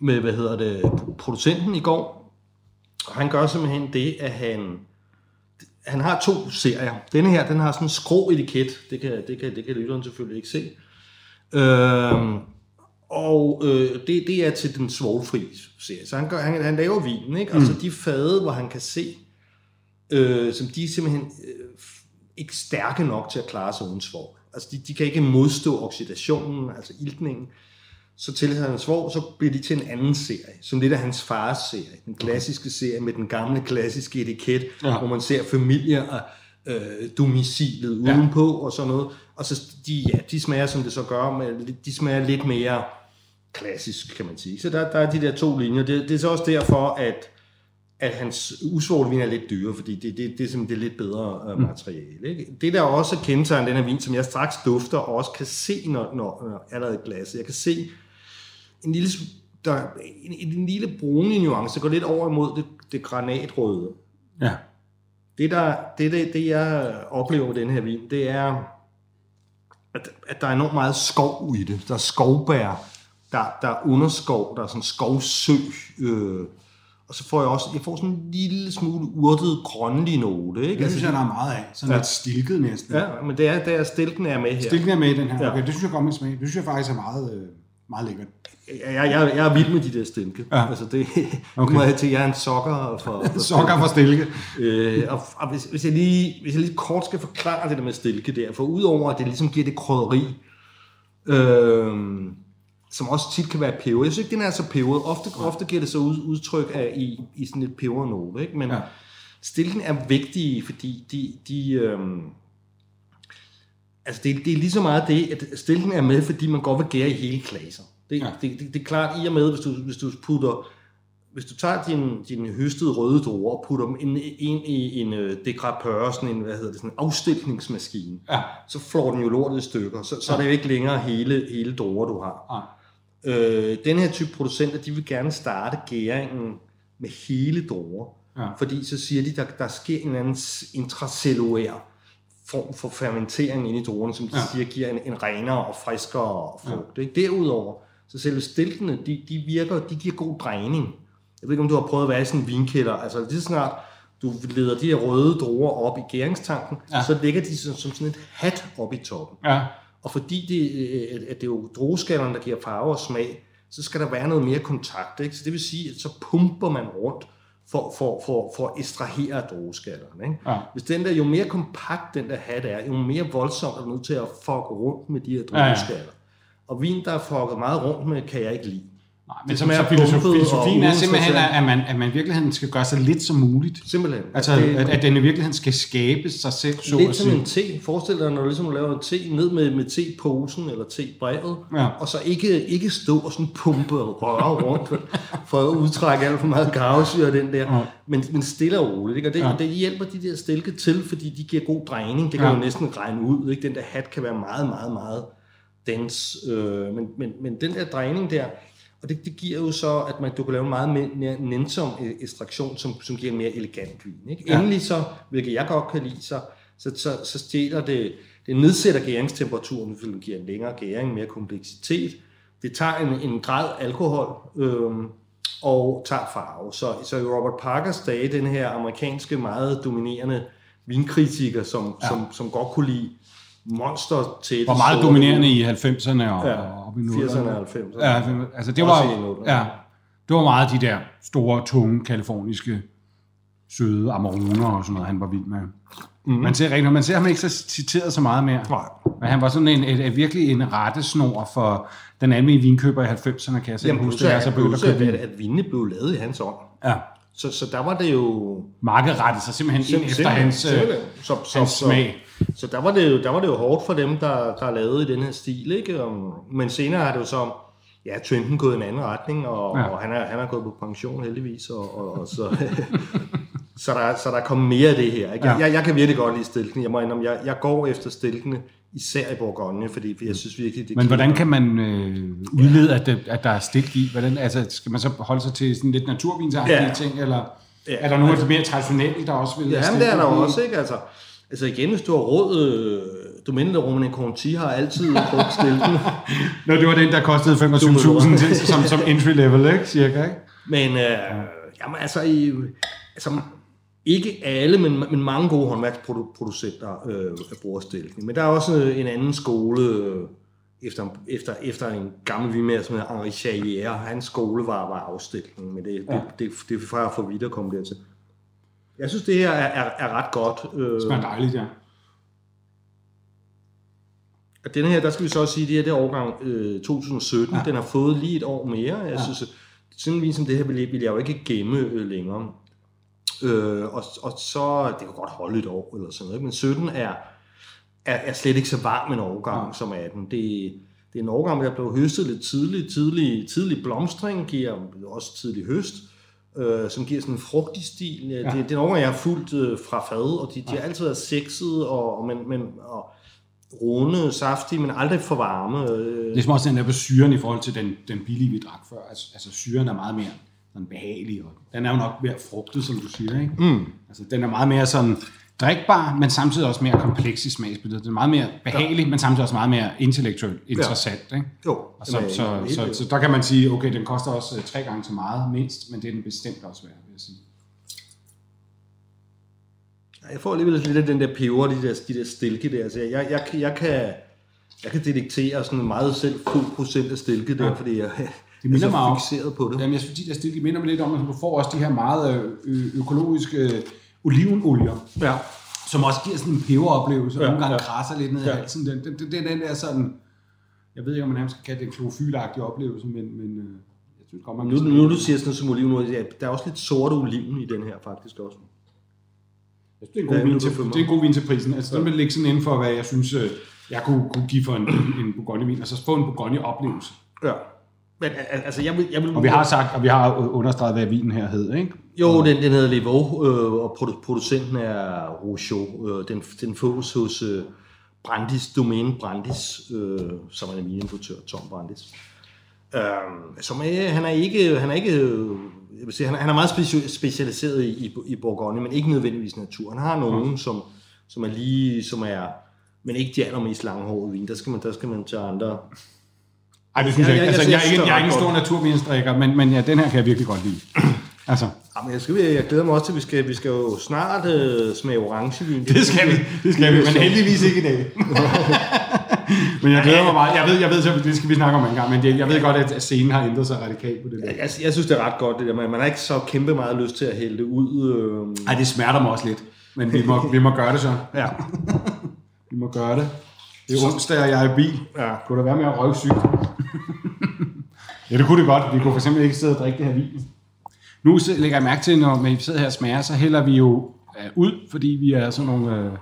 med hvad hedder det, producenten i går. Og han gør simpelthen det, at han, han har to serier. Denne her, den har sådan en skrå etiket. Det kan, det kan, det kan lytteren selvfølgelig ikke se. Øhm, og øh, det, det er til den svovlfri serie. Så han, gør, han, han laver vinen, ikke? Altså mm. de fade, hvor han kan se, øh, som de simpelthen øh, ikke stærke nok til at klare sig uden svovl. Altså de, de kan ikke modstå oxidationen, altså iltningen. Så tilsætter han svovl, så bliver de til en anden serie, som lidt af hans fars serie. Den klassiske serie med den gamle klassiske etiket, ja. hvor man ser familier og øh, domicilet udenpå ja. og sådan noget. Og så de, ja, de smager, som det så gør, men de smager lidt mere klassisk, kan man sige. Så der, der er de der to linjer. Det, det er så også derfor, at, at hans usvålvin er lidt dyre, fordi det, det, det er simpelthen det lidt bedre uh, materiale. Ikke? Det der også kendetegner den her vin, som jeg straks dufter og også kan se, når, når, når allerede glasset. Jeg kan se en lille, der, en, en lille brune nuance, der går lidt over imod det, det granatrøde. Ja. Det, der, det, det, det, jeg oplever med den her vin, det er, at, at der er enormt meget skov i det. Der er skovbær, der, der er underskov, der er sådan skovsø, øh, og så får jeg også, jeg får sådan en lille smule urtet grønlig note. Ikke? Det synes jeg, der er meget af. Sådan ja. lidt stilket næsten. Ja, men det er, det er stilken er med her. Stilken er med i den her. Okay, det synes jeg godt med smag. Det synes jeg faktisk er meget, øh, meget lækkert. Jeg, jeg, jeg er vild med de der stilke. Ja. Altså det okay. må jeg til, jeg er en sokker for, for sokker for stilke. Øh, og, og hvis, hvis, jeg lige, hvis jeg lige kort skal forklare det der med stilke der, for udover at det ligesom giver det krydderi, øh, som også tit kan være peber. Jeg synes ikke, den er så peberet. Ofte, ja. ofte giver det så ud, udtryk af i, i sådan et pebernote, ikke? Men ja. stilken er vigtige, fordi de, de øhm, altså det, det er lige så meget det, at stilken er med, fordi man godt vil gære i hele klasser. Det, ja. det, det, det, er klart, i og med, hvis du, hvis du putter hvis du tager din, din høstede røde druer og putter dem ind, ind i en uh, degrapør, sådan en, hvad hedder det, sådan en afstilkningsmaskine, ja. så flår den jo lortet i stykker. Så, så ja. er det jo ikke længere hele, hele druer, du har. Ja. Øh, den her type producenter, de vil gerne starte gæringen med hele druer. Ja. Fordi så siger de, der, der sker en anden intracellulær form for fermentering inde i druerne, som de ja. siger giver en, en renere og friskere frugt. Ja. Ikke? Derudover, så selve stilkene, de, de virker, de giver god drejning. Jeg ved ikke, om du har prøvet at være i sådan en vinkælder. Altså lige snart du leder de her røde druer op i gæringstanken, ja. så ligger de som, som sådan et hat op i toppen. Ja. Og fordi det, øh, at det er jo drueskallerne, der giver farve og smag, så skal der være noget mere kontakt. Ikke? Så det vil sige, at så pumper man rundt for, for, for, for at ekstrahere drueskallerne. Ikke? Ja. Hvis den der, jo mere kompakt den der hat er, jo mere voldsomt er du nødt til at fuck rundt med de her drueskaller. Ja, ja. Og vin, der er fucket meget rundt med, kan jeg ikke lide. Nej, men så, så filosofi, filosofien er simpelthen, at man, at man i virkeligheden skal gøre så lidt som muligt. Simpelthen. Altså, det, at, at den i virkeligheden skal skabe sig selv, så Lidt som en te. Forestil dig, når du ligesom laver en te, ned med, med te-posen eller te-brevet, ja. og så ikke, ikke stå og sådan pumpe og røre rundt, for at udtrække alt for meget gavsyre den der, ja. men, men stille og roligt. Ikke? Og det, ja. det hjælper de der stilke til, fordi de giver god drejning. Det kan ja. jo næsten regne ud. Ikke? Den der hat kan være meget, meget, meget dens. Øh, men, men, men den der drejning der, og det, det giver jo så, at man, du kan lave en meget mere nænsom ekstraktion, som, som giver en mere elegant vin. Ikke? Ja. Endelig så, hvilket jeg godt kan lide, så, så, så, så stjæler det, det nedsætter gæringstemperaturen, fordi det giver en længere gæring, mere kompleksitet. Det tager en, en grad alkohol øhm, og tager farve. Så, så i Robert Parkers dage, den her amerikanske, meget dominerende vinkritiker, som, ja. som, som godt kunne lide monster til Var meget dominerende i 90'erne og, ja. og op i 80'erne og 90'erne. Ja, altså det var, ja, det var meget de der store, tunge, kaliforniske, søde Amaroner og sådan noget, han var vild med. Mm. Man, ser rigtig, man ser ham ikke så citeret så meget mere. Nej. Men han var sådan en, et, et, virkelig en rettesnor for den almindelige vinkøber i 90'erne, kan jeg sige. Jamen, huske, så at, at, at vinene blev lavet i hans ånd. Ja. Så, så der var det jo... Markedet rettede sig simpelthen Sim, ind efter hans, så, så, så, hans smag. Så, der, var det jo, der var det jo hårdt for dem, der, der lavede i den her stil. Ikke? Men senere er det jo så ja, trenden gået i en anden retning, og, ja. og han, er, han er gået på pension heldigvis, og, og, og så, så, der, så der er kommet mere af det her. Ikke? Ja. Jeg, jeg kan virkelig godt lide stilkene. Jeg må indrømme, jeg, jeg går efter stilkene, især i Bourgogne, fordi jeg synes virkelig, det Men hvordan kan man øh, udlede, at, det, at der er stilk i? Hvordan, altså, skal man så holde sig til sådan lidt naturvinsagtige ja. ting, eller ja, er der noget altså, mere traditionelt, der også vil Ja, men det er der også, ikke? Altså, altså igen, hvis du har råd, øh, Domenico Romane Conti har altid brugt stilken. Nå, det var den, der kostede 25.000 som, som entry level, ikke? Cirka, ikke? Men, øh, jamen altså, i, altså, ikke alle, men, men mange gode håndværksproducenter øh, bruger stilken. Men der er også en anden skole, øh, efter, efter, efter en gammel vimer, som hedder Henri Charrière. Hans skole var, var afstilken, men det, ja. det, det, det, er for vidt at komme dertil. Jeg synes, det her er, er, er ret godt. Øh, det smager dejligt, ja. Og denne her, der skal vi så også sige, det her det er årgang øh, 2017. Ja. Den har fået lige et år mere. Jeg ja. synes, sådan en som det her vil, vil jeg jo ikke gemme øh, længere. Øh, og, og så, det kan godt holde et år eller sådan noget, men 17 er, er, er slet ikke så varm en årgang ja. som 18. Det, det er en årgang, der blev høstet lidt tidligt. Tidlig, tidlig blomstring giver også tidlig høst, øh, som giver sådan en frugtig stil. Ja. Det, det er årgang, jeg har fulgt øh, fra fad, og de, de har altid været sexede, og, og, men, men, og runde, saftige, men aldrig for varme. Det er som også den der på syren i forhold til den, den billige, vi drak før. Altså, altså syren er meget mere sådan behagelig, og den er jo nok mere frugtet, som du siger, ikke? Mm. Altså, den er meget mere sådan drikbar, men samtidig også mere kompleks i smagsbilledet. Den er meget mere behagelig, ja. men samtidig også meget mere intellektuelt interessant, ja. ikke? Jo. Og så, så, så, så, så, der kan man sige, okay, den koster også uh, tre gange så meget, mindst, men det er den bestemt også værd, vil jeg sige. Jeg får alligevel lidt af den der peber, de der, de der stilke der. Altså, jeg, jeg, jeg, kan, jeg kan detektere sådan meget selv fuld procent af stilke der, ja. fordi jeg, det minder mig om, fixeret på det. Jamen, jeg synes, de der stilke minder mig lidt om, at du får også de her meget øh, økologiske øh, olivenolier. Ja. Som også giver sådan en peberoplevelse, og ja, nogle gange ja. krasser lidt ned i ja. halsen. Den, den, den, den der sådan, jeg ved ikke, om man skal kalde det en klorofylagtig oplevelse, men, men øh, jeg synes godt, man nu, nu, du siger sådan som olivenolie, der er også lidt sorte oliven i den her faktisk også. Jeg synes, det er en god, vin, til, det er en god vin til prisen. Altså, ja. den vil ligge sådan inden for, hvad jeg synes, øh, jeg kunne, kunne give for en, en Bourgogne-vin, altså få en Bourgogne-oplevelse. Ja. Men altså, jeg vil, jeg vil... Og vi har sagt, og vi har understreget, hvad vinen her hed, ikke? Jo, den, den hedder Levaux, øh, og producenten er Rougeau. Øh, den, den fås hos øh, Brandis, Domaine Brandis, øh, som er en vinimportør, Tom Brandis. Øh, som er, han er ikke, han er ikke jeg vil sige, han, han er meget specialiseret i, i, i Bourgogne, men ikke nødvendigvis natur. Han har nogen, mm. som, som er lige, som er, men ikke de allermest langhårede vin. Der skal man, der skal man tage andre ej, det synes jeg, jeg ikke. Altså, jeg, jeg, jeg, jeg er ikke en stor naturvinstrikker, men, men ja, den her kan jeg virkelig godt lide. Altså. Jamen, jeg, skal, jeg glæder mig også til, at vi skal, vi skal jo snart uh, smage orangevin. Det skal vi, det skal vi, men heldigvis ikke i dag. men jeg glæder mig meget. Jeg ved, jeg ved, det skal vi snakke om en gang, men jeg ved godt, at scenen har ændret sig radikalt på det der. Jeg, jeg synes, det er ret godt, det der. Man, man har ikke så kæmpe meget lyst til at hælde det ud. Øh... Ej, det smerter mig også lidt. Men vi må, vi må gøre det så. Ja. vi må gøre det. Det er onsdag, og jeg er i bil. Ja. Kunne der være med at røve sygt? ja, det kunne det godt. Vi kunne for eksempel ikke sidde og drikke det her vin. Nu lægger jeg mærke til, når vi sidder her og smager, så hælder vi jo uh, ud, fordi vi er sådan nogle uh,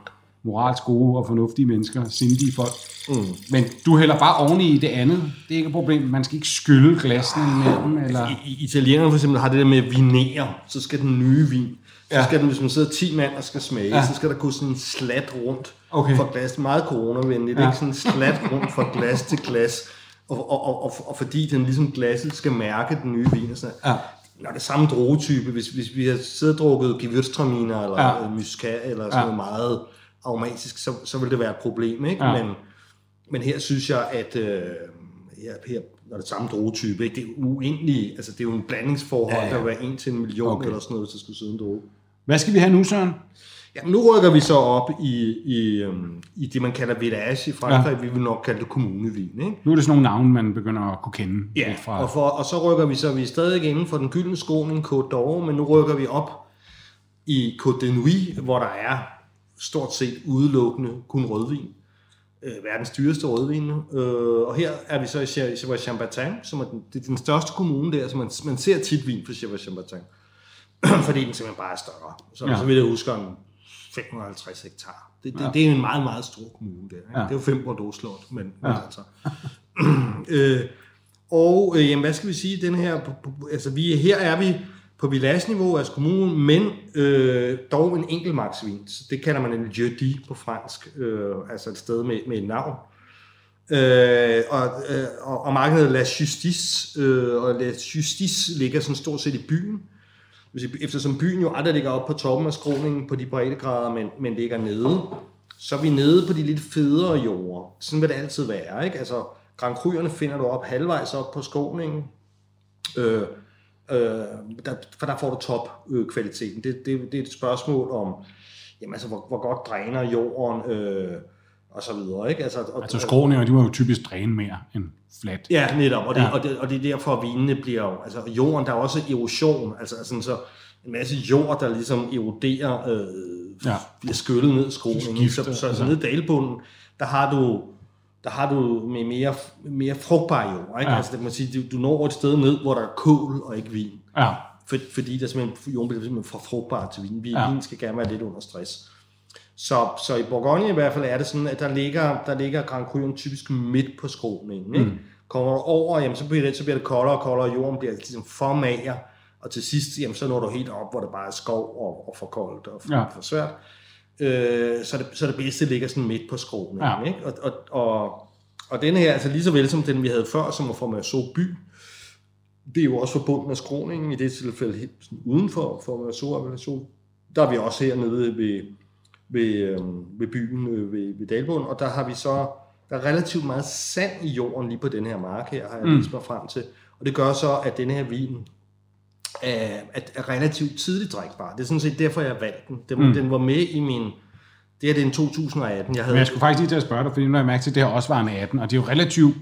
moralsk gode og fornuftige mennesker, sindige folk. Mm. Men du hælder bare oveni i det andet. Det er ikke et problem. Man skal ikke skylle glassene imellem. Eller... I, italienerne for eksempel har det der med vinere, så skal den nye vin. Så ja. skal den, hvis man sidder 10 mand og skal smage, ja. så skal der gå sådan en slat rundt okay. for glas. Meget coronavenligt. Ja. Ikke sådan en slat rundt fra glas til glas. Og, og, og, og, og fordi den ligesom glasset skal mærke den nye vin. Og sådan. Ja. Når det samme drogetype, hvis, hvis vi har siddet og drukket Gewürztraminer eller ja. Muscat eller sådan ja. noget meget aromatisk, så, så vil det være et problem. Ikke? Ja. Men, men her synes jeg, at øh, her, her, når det er samme drogetype, ikke? det er uendeligt, altså det er jo en blandingsforhold, ja, ja. der vil være 1 til en million okay. eller sådan noget, hvis der skulle sidde en droge. Hvad skal vi have nu, Søren? Ja, nu rykker vi så op i, i, um, i det, man kalder Vedage i Frankrig. Ja. Vi vil nok kalde det kommunevin. Ikke? Nu er det sådan nogle navne, man begynder at kunne kende. Ja, fra. Og, for, og så rykker vi så, vi er stadig inden for den gyldne skåning Côte d'Or, men nu rykker vi op i Côte de Nuit, hvor der er stort set udelukkende kun rødvin. Øh, verdens dyreste rødvin. Øh, og her er vi så i Chèvre-Chambertin, som er den, det er den største kommune der, så man, man ser tit vin fra Chèvre-Chambertin. fordi den simpelthen bare er større. Så, ja. så vil jeg huske om 550 hektar. Det, det, ja. det er en meget, meget stor kommune der. Ikke? Ja. Det er jo fem Bordeaux-slot, men, ja. men altså. øh, og øh, jamen, hvad skal vi sige, den her, altså vi, her er vi på village-niveau, altså kommunen, men øh, dog en enkelt marksvin. Så det kalder man en jeudi på fransk, øh, altså et sted med, med et navn. Øh, og, øh, og, og markedet La Justice, øh, og La Justice ligger sådan stort set i byen eftersom byen jo aldrig ligger op på toppen af skråningen på de breddegrader, men, men ligger nede, så er vi nede på de lidt federe jorder. Sådan vil det altid være, ikke? Altså, Grand finder du op halvvejs op på skråningen, øh, øh, der, for der får du topkvaliteten. Det, det, det er et spørgsmål om, jamen, altså, hvor, hvor godt dræner jorden, øh, og så videre. Ikke? Altså, og, altså skråninger, de må jo typisk dræne mere end flat. Ja, netop, og det, ja. og det, og det er derfor, at vinene bliver jo, altså jorden, der er også erosion, altså sådan så en masse jord, der ligesom eroderer, øh, ja. bliver skyllet ned skråningen. Så, så, så, så ned i dalbunden, der har du der har du med mere, mere frugtbar jord. Ikke? Ja. Altså, det man sige, du, du når et sted ned, hvor der er kål og ikke vin. Ja. For, fordi der simpelthen, jorden bliver simpelthen for frugtbar til vin. Vin ja. skal gerne være lidt under stress. Så, så i Bourgogne i hvert fald er det sådan, at der ligger, der ligger Grand Cru typisk midt på skråningen. Ikke? Mm. Kommer du over, jamen, så, bliver det, så bliver det koldere og koldere, og jorden bliver ligesom for mager, og til sidst, jamen, så når du helt op, hvor det bare er skov og, og for koldt og for, ja. for svært. Øh, så, det, så det bedste ligger sådan midt på skråningen. Ja. Ikke? Og, og, og, og den her, altså lige så vel som den vi havde før, som var fra Merceau by, det er jo også forbundet med skråningen, i det tilfælde helt sådan uden for, for Merceau, der er vi også hernede ved, ved, øh, ved byen, øh, ved, ved Dalbund, og der har vi så, der er relativt meget sand i jorden lige på den her mark her, har jeg mm. vist mig frem til. Og det gør så, at denne her vin er, er relativt tidligt drikbar. Det er sådan set derfor, jeg valgte den. Den, mm. den var med i min... Det er det en 2018. Jeg havde... Men jeg skulle faktisk lige til at spørge dig, fordi nu har jeg mærket til, at det her også var en 18, og det er jo relativt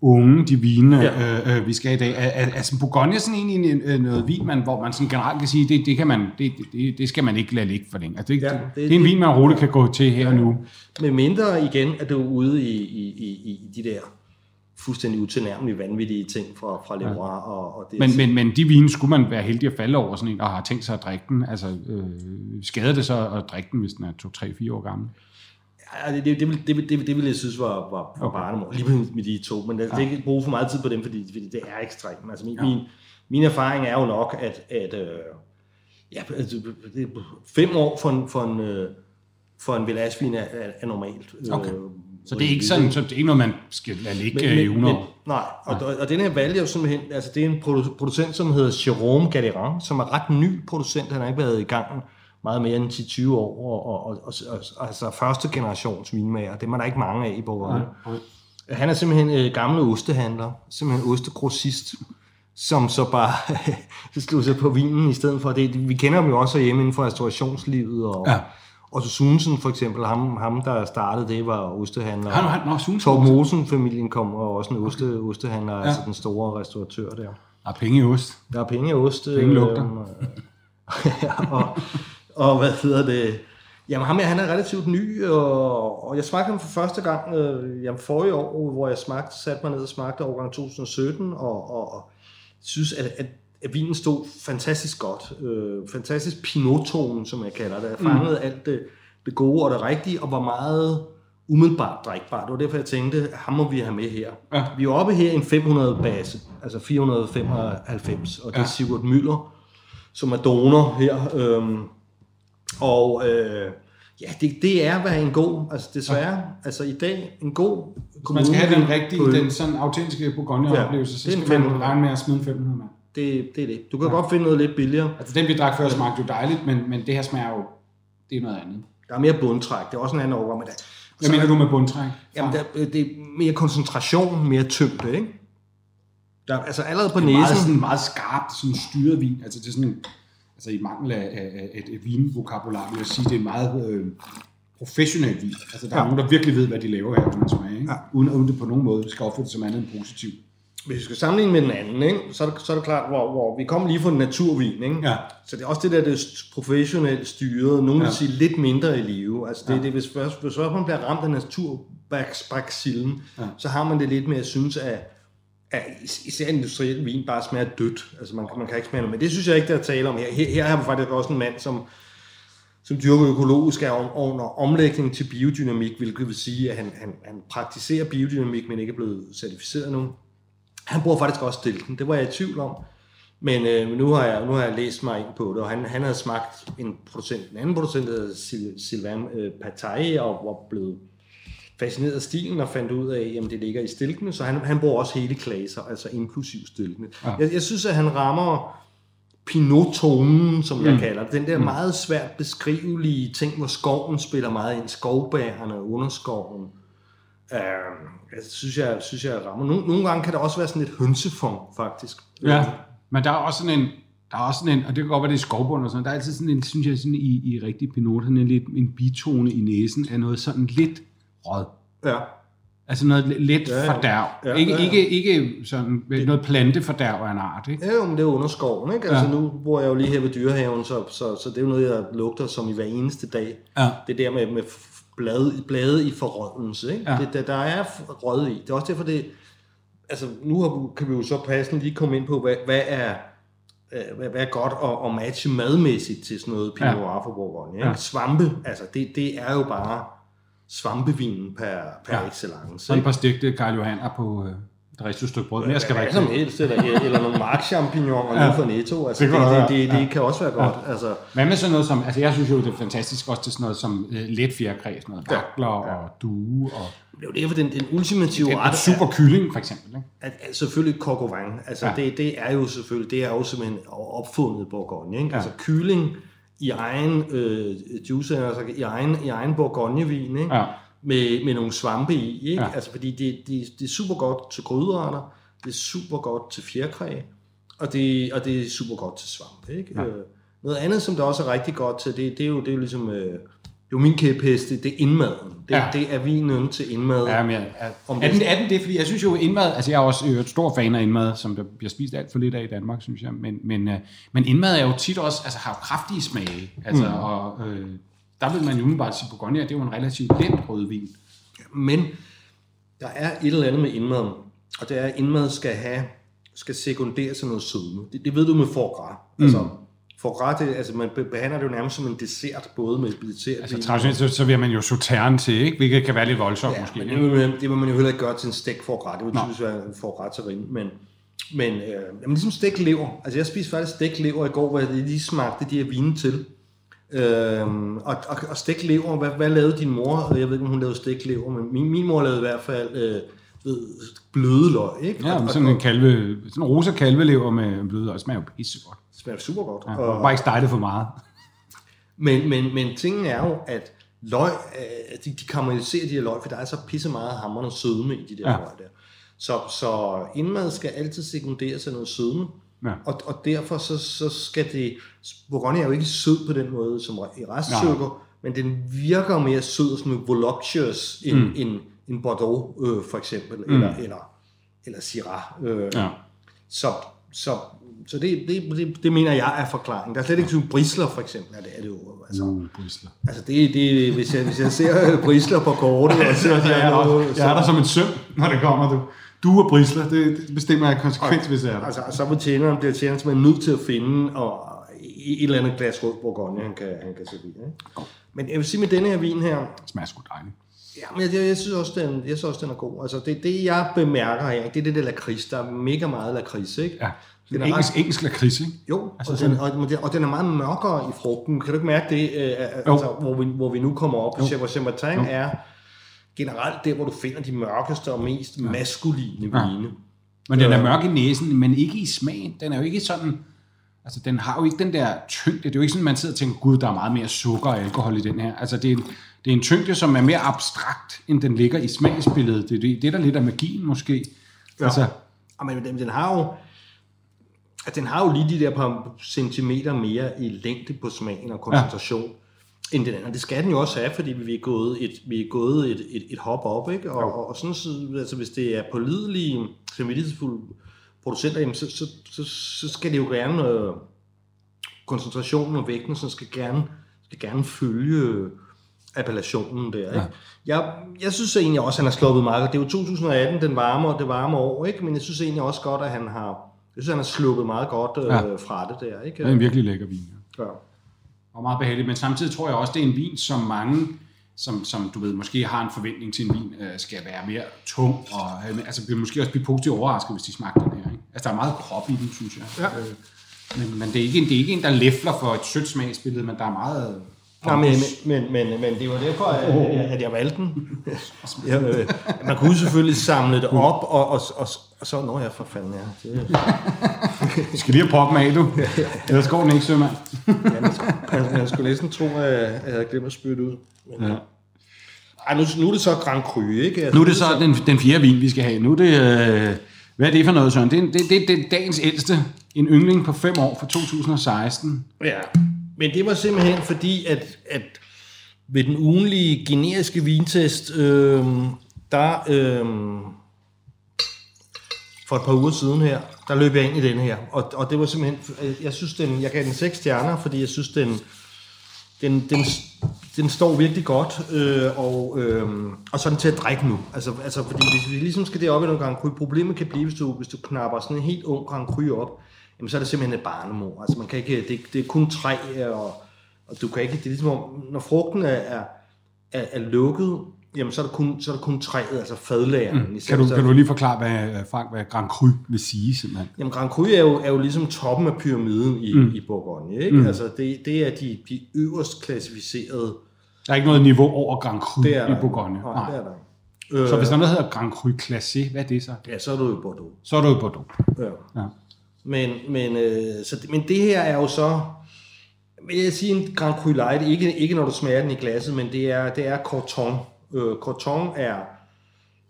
unge, de vine, ja. øh, øh, vi skal i dag. Er, er, altså Bourgogne sådan egentlig øh, noget vin, man, hvor man sådan generelt kan sige, det, det, kan man, det, det, det skal man ikke lade ligge for længe. Altså det, ja, det, det, det, er en vin, man roligt kan gå til her ja. og nu. Med mindre igen, at du er ude i, i, i, i de der fuldstændig utilnærmelige, vanvittige ting fra, fra Leroy. Ja. Og, og det men, men, men de vine skulle man være heldig at falde over sådan en, og har tænkt sig at drikke den. Altså, øh, skader det så at drikke den, hvis den er 2-3-4 år gammel? Ja, det, det, det, det, det, det, det ville jeg synes var, var, var okay. barnemor, lige med, med de to, men det, ja. det ikke bruge for meget tid på dem, fordi, fordi det er ekstremt. Altså min, ja. min, min erfaring er jo nok, at, at øh, ja, altså, fem år for en, for en, øh, for en velasvin er, er, er normalt. Okay. Øh, så det er ikke sådan, så det er ikke noget, man skal lade ligge men, men, i 100 år? Nej, og, og, og den her valg er jo simpelthen, altså det er en producent, som hedder Jérôme Gaderan, som er ret ny producent, han har ikke været i gang meget mere end 10-20 år, og, og, og, og, altså første generations vinmager, det er der ikke mange af i Borgerne. Ja, ja. Han er simpelthen øh, gamle ostehandler, simpelthen ostegrossist, som så bare slog sig på vinen i stedet for det. Vi kender dem jo også hjemme inden for restaurationslivet, og, ja. og så Sunsen for eksempel, ham, ham der startede det, var ostehandler. Han, han, no, Sunsen Torb Mosen-familien kom, og også en oste, okay. ostehandler, ja. altså den store restauratør der. Der er penge i ost. Der er penge i ost. Penge lugter. Øh, og, og hvad hedder det? Jamen ham her, han er relativt ny, og, og jeg smagte ham for første gang øh, jamen, forrige år, hvor jeg smagte, satte mig ned og smagte årgang 2017, og, og, og synes, at, at, at vinen stod fantastisk godt. Øh, fantastisk pinotone, som jeg kalder det. Jeg fangede mm. alt det, det gode og det rigtige, og var meget umiddelbart drikbart. Det var derfor, jeg tænkte, at ham må vi have med her. Ja. Vi er oppe her i en 500 base, altså 495, og det er ja. Sigurd Müller, som er donor her. Øh, og øh, ja, det, det er hvad en god, altså desværre, ja. altså i dag, en god Hvis man skal have den rigtige, på, den sådan autentiske Bourgogne-oplevelse, ja, så skal man regne med at smide 500 mand. Det, det er det. Du kan ja. godt finde noget lidt billigere. Altså den vi drak før smagte jo dejligt, men, men det her smager jo, det er noget andet. Der er mere bundtræk, det er også en anden overgang med det. Hvad mener du med bundtræk? Jamen, der, det er mere koncentration, mere tyngde, ikke? Der, altså allerede på det næsen... Meget, sådan, meget skarpt, sådan styret vin. Altså det er sådan altså i mangel af, af, et, et vinvokabular, vil jeg sige, det er meget øh, professionel vin. Altså der er ja. nogen, der virkelig ved, hvad de laver her, kan man smage, ikke? Ja. Uden, uden det på nogen måde skal det som andet end positivt. Hvis vi skal sammenligne med den anden, ikke, så, er det, så er det klart, hvor, hvor vi kommer lige fra en naturvin. Ikke? Ja. Så det er også det der, det er professionelt styret. Nogen vil ja. sige lidt mindre i live. Altså det, ja. det, hvis, først, hvis først man bliver ramt af naturbaksillen, ja. så har man det lidt med at synes, at, at især industriel vin bare smager dødt. Altså man, man kan ikke smage noget. Men det synes jeg ikke, der er tale om her. Her, her har vi faktisk også en mand, som, som dyrker økologisk er under omlægning til biodynamik, hvilket vil sige, at han, han, han praktiserer biodynamik, men ikke er blevet certificeret nu. Han bruger faktisk også stilken. Det var jeg i tvivl om. Men øh, nu, har jeg, nu har jeg læst mig ind på det, og han, han havde smagt en producent, en anden producent, der hedder Sylvain øh, Patay, og var blevet fascineret af stilen og fandt ud af, at det ligger i stilkene, så han, han bruger også hele klaser, altså inklusiv stilkene. Ja. Jeg, jeg synes, at han rammer pinot-tonen, som jeg mm. kalder det. Den der mm. meget svært beskrivelige ting, hvor skoven spiller meget ind, skovbærerne, underskoven, Øh, jeg synes, jeg, synes, jeg rammer. Nogle, nogle gange kan det også være sådan lidt hønsefond, faktisk. Ja, men der er også sådan en, der er også sådan en, og det kan godt være, det er skovbund og sådan, der er altid sådan en, synes jeg, sådan i, i rigtig pinot, sådan en, lidt, en bitone i næsen af noget sådan lidt rød. Ja. Altså noget lidt ja, ja. fordærv. Ja, ikke, ja, ja. Ikke, ikke sådan det, noget plantefordærv af en art, ikke? Ja, jo, men det er under skoven, ikke? Altså ja. nu bor jeg jo lige her ved dyrehaven, så, så, så det er jo noget, jeg lugter som i hver eneste dag. Ja. Det der med, med blade, blade i forrådnelse. Ikke? Ja. Det, der, der er rød i. Det er også derfor, det... Altså, nu har, kan vi jo så passende lige komme ind på, hvad, hvad er øh, hvad, hvad er godt at, at matche madmæssigt til sådan noget Pinot Noir for Bourgogne. Ikke? Ja. Svampe, altså det, det er jo bare svampevinen per, per ja. excellence. Sådan et par stegte Karl Johanner på, øh, et rigtigt stykke brød. Mere skal der ikke. som helst, eller, eller nogle markchampignoner ja. fra Netto. Altså, det, det, det, det, det, ja. kan også være godt. Ja. Altså. Hvad med sådan noget som, altså jeg synes jo, det er fantastisk også til sådan noget som uh, let fjerkræ, sådan noget vakler ja. og due. Og, det er jo derfor, den, den ultimative ret... En super kylling, for eksempel. Ikke? At, at, selvfølgelig coq au vin. Altså, ja. det, det, er jo selvfølgelig, det er jo simpelthen opfundet Bourgogne. Ikke? Ja. Altså kylling i egen øh, juice, altså i egen, i egen Bourgogne-vin. Ikke? Ja med, med nogle svampe i, ikke? Ja. Altså, fordi det, det, det er super godt til gryderetter, det er super godt til fjerkræ, og det, og det er super godt til svampe, ikke? Ja. Øh, noget andet, som der også er rigtig godt til, det, det er jo, det er jo ligesom... Øh, jo min kæphest, det, er indmaden. Det, ja. det er vinen til indmad. Ja, men, ja. Om er, den, er den det? Fordi jeg synes jo, indmad, altså jeg er også et stor fan af indmad, som der bliver spist alt for lidt af i Danmark, synes jeg. Men, men, øh, men indmad er jo tit også, altså har jo kraftige smage. Altså, mm. og, øh, der vil man jo umiddelbart sige, Bourgogne det er jo en relativt let rødvin. Men der er et eller andet med indmaden, og det er, at indmad skal have skal sekundere til noget sødme. Det, det ved du med forgras. Mm. Altså, det, altså man behandler det jo nærmest som en dessert, både med dessert. Altså traditionelt, så, så vil man jo sauterne til, ikke? hvilket kan være lidt voldsomt ja, måske. Men det, vil, det vil man jo heller ikke gøre til en stek forgras. Det vil typisk være en forgras til men, men øh, jamen, ligesom stek lever. Altså jeg spiste faktisk stek lever i går, hvor jeg lige smagte de her vine til. Øhm, og, og, og stegt lever, hvad, hvad lavede din mor? Jeg ved ikke, om hun lavede stegt lever, men min, min mor lavede i hvert fald øh, ved, bløde løg, ikke? Ja, og, sådan en kalve, sådan en rosa kalvelever med bløde løg, smager jo pisse godt. Smager super godt. Ja, og, bare ikke stejle for meget. Men, men, men tingen er jo, at løg, øh, de, de karamelliserer de her løg, for der er så pisse meget hammerende sødme i de der ja. løg der. Så, så indmad skal altid sekundere sig noget sødme. Ja. Og, og derfor så, så skal det... Bourgogne er jo ikke sød på den måde som i restsukker, men den virker mere sød som voluptuous end, mm. end, end Bordeaux øh, for eksempel, mm. eller, eller, eller Syrah. Øh. Ja. Så, så, så det, det, det, det mener jeg er forklaringen. Der er slet ikke sådan brisler for eksempel, er det, er det jo. Altså, uh, brisler. Altså det, det, hvis, jeg, hvis jeg ser brisler på kortet, og så, jeg, er noget, så, jeg er der som en søm, når det kommer, du. Du og brisler, det, det bestemmer jeg konsekvens, hvis jeg er der. Altså, så vil tjeneren, bliver tjeneren simpelthen nødt til at finde og et eller andet glas rød Bourgogne, han kan, han kan servere. Ikke? Men jeg vil sige med denne her vin her... Det smager sgu dejligt. Ja, men jeg, jeg, synes også, den, jeg synes også, den er god. Altså, det, det jeg bemærker her, det er det der lakrids. Der er mega meget lakrids, ikke? Ja. Den er engelsk, ret... engelsk lakrids, ikke? Jo, altså, og, den, og, og den er meget mørkere i frugten. Kan du ikke mærke det, øh, altså, hvor, vi, hvor vi nu kommer op? Jo. Hvor Chambertin er generelt der, hvor du finder de mørkeste og mest ja. maskuline ja. vine. Men den er mørk i næsen, men ikke i smagen. Den er jo ikke sådan... Altså, den har jo ikke den der tyngde. Det er jo ikke sådan, man sidder og tænker, gud, der er meget mere sukker og alkohol i den her. Altså, det er, en, det er en tyngde, som er mere abstrakt, end den ligger i smagsbilledet. Det er det, det der lidt af magien, måske. Ja. Altså, men den, den har jo... at den har jo lige de der par centimeter mere i længde på smagen og koncentration. Ja end den anden. Det skal den jo også have, fordi vi er gået et, vi er gået et, et, et hop op, ikke? Og, og, og sådan, så, altså, hvis det er pålidelige, samvittighedsfulde producenter, jamen, så, så, så, så, skal det jo gerne, øh, koncentrationen og vægten, så skal gerne, skal gerne følge appellationen der. Ikke? Ja. Jeg, jeg synes egentlig også, at han har sluppet meget. Det er jo 2018, den varme, det varme år, ikke? men jeg synes egentlig også godt, at han har, jeg synes, han har sluppet meget godt øh, ja. fra det der. Ikke? Det er en virkelig lækker vin. Ja. ja og meget behageligt, men samtidig tror jeg også, det er en vin, som mange, som, som du ved, måske har en forventning til en vin, øh, skal være mere tung, og øh, altså bliver måske også blive positivt overrasket, hvis de smager den her. Ikke? Altså, der er meget krop i den, synes jeg. Ja. Øh, men, men det, er ikke en, det er ikke en, der læfler for et sødt smagsbillede, men der er meget... Nej, men, men, men, men det var derfor, at, at jeg valgte den. jeg, øh, man kunne selvfølgelig samle det op, og, og, og, og så når jeg for fanden ja. Det, skal lige have proppen af, du. Ellers går den ikke, sømand. ja, man, skulle næsten tro, at jeg havde glemt at spytte ud. Men, ja. Ej, nu, nu er det så Grand Cru, ikke? Altså, nu er det så den, den fjerde vin, vi skal have. Nu er det... Øh, hvad er det for noget, Søren? Det er, det, det, det er dagens ældste. En yngling på 5 år fra 2016. Ja, men det var simpelthen fordi, at, at ved den ugenlige generiske vintest, øh, der... Øh, for et par uger siden her, der løb jeg ind i den her. Og, og det var simpelthen, øh, jeg synes den, jeg gav den seks stjerner, fordi jeg synes den, den, den, den står virkelig godt, øh, og, øh, og så den til at drikke nu. Altså, altså fordi hvis vi ligesom skal derop i nogle Grand Cru, problemet kan blive, hvis du, hvis du knapper sådan en helt ung Grand Cru op, jamen så er det simpelthen et barnemor. Altså man kan ikke, det, det er kun træ, og, og du kan ikke, det er ligesom, når frugten er, er, er, er lukket, Jamen, så er der kun, så er der kun træet, altså fadlageren. Mm. Kan, du, kan du lige forklare, hvad, Frank, hvad Grand Cru vil sige, simpelthen? Jamen, Grand Cru er jo, er jo ligesom toppen af pyramiden i, mm. i Bourgogne. Ikke? Mm. Altså, det, det er de, de øverst klassificerede... Der er ikke noget niveau over Grand Cru i Bourgogne? Nej, Nej, det er der Så hvis der noget hedder Grand Cru Classé, hvad er det så? Ja, så er du i Bordeaux. Så er du i Bordeaux. Ja. ja. Men, men, øh, så, men det her er jo så vil jeg sige en Grand Cru Light, ikke, ikke når du smager den i glasset, men det er, det er Corton Øh, Corton er,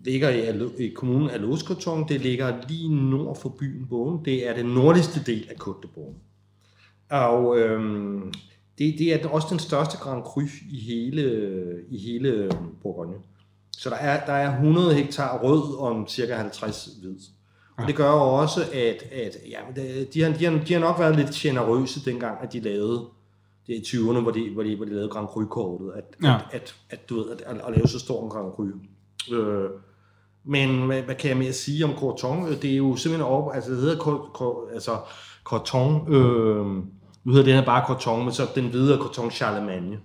ligger i, i kommunen Alos Corton. Det ligger lige nord for byen Bogen. Det er den nordligste del af Côte de Bogen. Og øhm, det, det er også den største Grand Cru i hele, i hele Bourgogne. Så der er, der er 100 hektar rød om cirka 50 hvid. Og det gør jo også, at, at ja, de, har, de, har, de har nok været lidt generøse dengang, at de lavede det er i 20'erne, hvor de, hvor de, hvor de lavede Grand Cru-kortet, at, ja. at, at, at, du ved, at, at, at lave så stor en Grand Cru. Øh, men hvad, hvad kan jeg mere sige om Corton? Det er jo simpelthen over, altså det hedder altså Corton, øh, nu hedder det her bare Corton, men så den hvide Corton Charlemagne.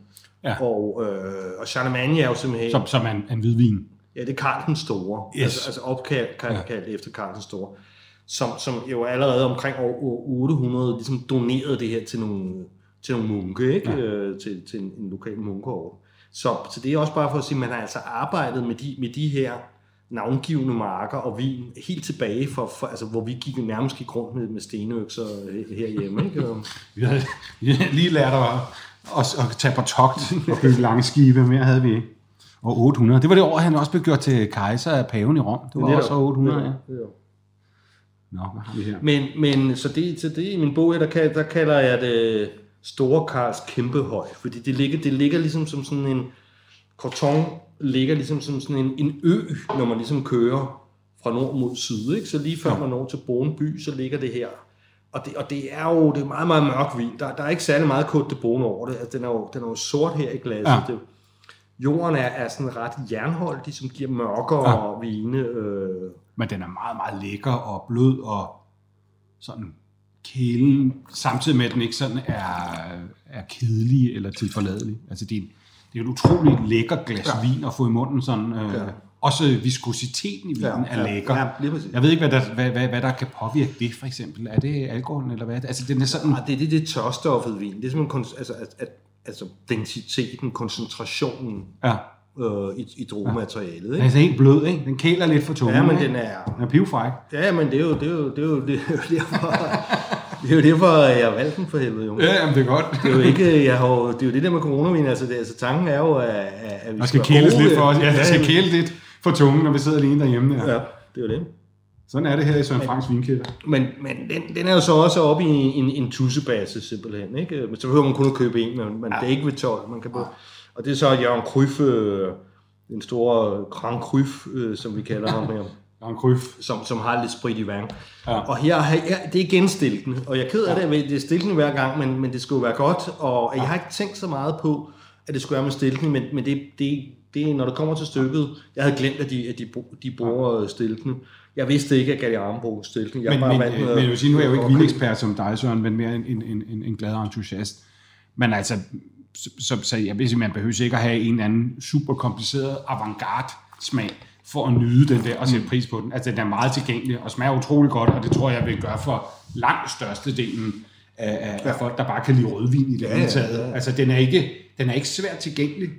Ja. Og, øh, og Charlemagne er jo simpelthen... Som, som en, en hvidvin. Ja, det er Karl den Store. Yes. Altså, altså opkaldt ja. efter Karl den Store. Som, som jo allerede omkring år 800 ligesom donerede det her til nogle til nogle munke, ikke? Ja. Øh, til, til en, en lokal munkeorden. Så, så det er også bare for at sige, at man har altså arbejdet med de, med de her navngivende marker og vin helt tilbage, for, for, altså, hvor vi gik nærmest gik rundt med, med stenøkser herhjemme. Ikke? vi, havde, lige lært at, at, at tage på togt og bygge lange skibe, mere havde vi ikke. Og 800. Det var det år, han også blev gjort til kejser af paven i Rom. Det var det også 800, ja. Det, det Nå, hvad har vi her? Men, men så det, så det i min bog, der, kan, der kalder jeg det Store Karls Kæmpehøj, fordi det ligger, det ligger ligesom som sådan en, Corton ligger ligesom som sådan en, en ø, når man ligesom kører fra nord mod syd, ikke? så lige før ja. man når til Bornby, så ligger det her. Og det, og det er jo det er meget, meget mørk vin. Der, der er ikke særlig meget Côte de Beaune over det. Altså, den, er jo, den er jo sort her i glasset. Ja. Det, jorden er, er sådan ret jernholdig, som giver mørkere ja. vine. Øh. Men den er meget, meget lækker og blød og sådan kælen, samtidig med, at den ikke sådan er, er kedelig eller tilforladelig. Altså, det er, det er et utroligt lækker glas ja. vin at få i munden. Sådan, øh, ja. Også viskositeten i vinen ja, er lækker. Ja, ja, jeg ved ikke, hvad der, hvad, hvad, hvad der kan påvirke det, for eksempel. Er det alkoholen, eller hvad? Altså, den er sådan... Ja, det er det, det tørstoffet vin. Det er simpelthen, altså, at, at, altså densiteten, koncentrationen ja øh, i, i drogematerialet. Ikke? Den er altså helt blød, ikke? Den kæler lidt for tungen. Ja, men den er... Den er pivfræk. Ja, men det er jo, det er jo, det er jo, det er jo derfor... Det er jo derfor, jeg valgte den for helvede, jo. Ja, jamen, det er godt. Det er jo ikke, jeg har, det er jo det der med coronavin, altså, det, altså tanken er jo, at, at vi skal, skal kæles lidt for os. Ja, det skal kæle lidt for tungen, når vi sidder alene derhjemme. Ja, ja det er jo det. Sådan er det her i Søren Franks vinkælder. Men, men den, den er jo så også oppe i en, en tussebasse simpelthen. Ikke? Men så behøver man kun at købe en, men, men ja. det er ikke ved 12. Man kan både, og det er så Jørgen Kryf, øh, den store Grand Kryf, øh, som vi kalder ham her. Jørgen Kryf. Som, som har lidt sprit i vand. Ja. Og her, her, det er igen stilken. Og jeg er ked af det, det er stilken hver gang, men, men det skulle være godt. Og jeg har ikke tænkt så meget på, at det skulle være med stilken, men, men det, det, det, når det kommer til stykket, jeg havde glemt, at de, at de, de bruger stilken. Jeg vidste ikke, at Galliano brugte stilken. Jeg men, bare men, med, men jeg vil sige, nu er jeg jo ikke vinekspert som dig, Søren, men mere en, en, en, en glad entusiast. Men altså, så, så, så jeg vil sige, man behøver ikke at have en eller anden super kompliceret avantgarde smag for at nyde den der og sætte pris på den. Altså, den er meget tilgængelig og smager utrolig godt, og det tror jeg vil gøre for langt størstedelen af, af, ja. af folk, der bare kan lide rødvin i det hele taget. Ja, ja, ja. Altså, den er ikke, den er ikke svært tilgængelig,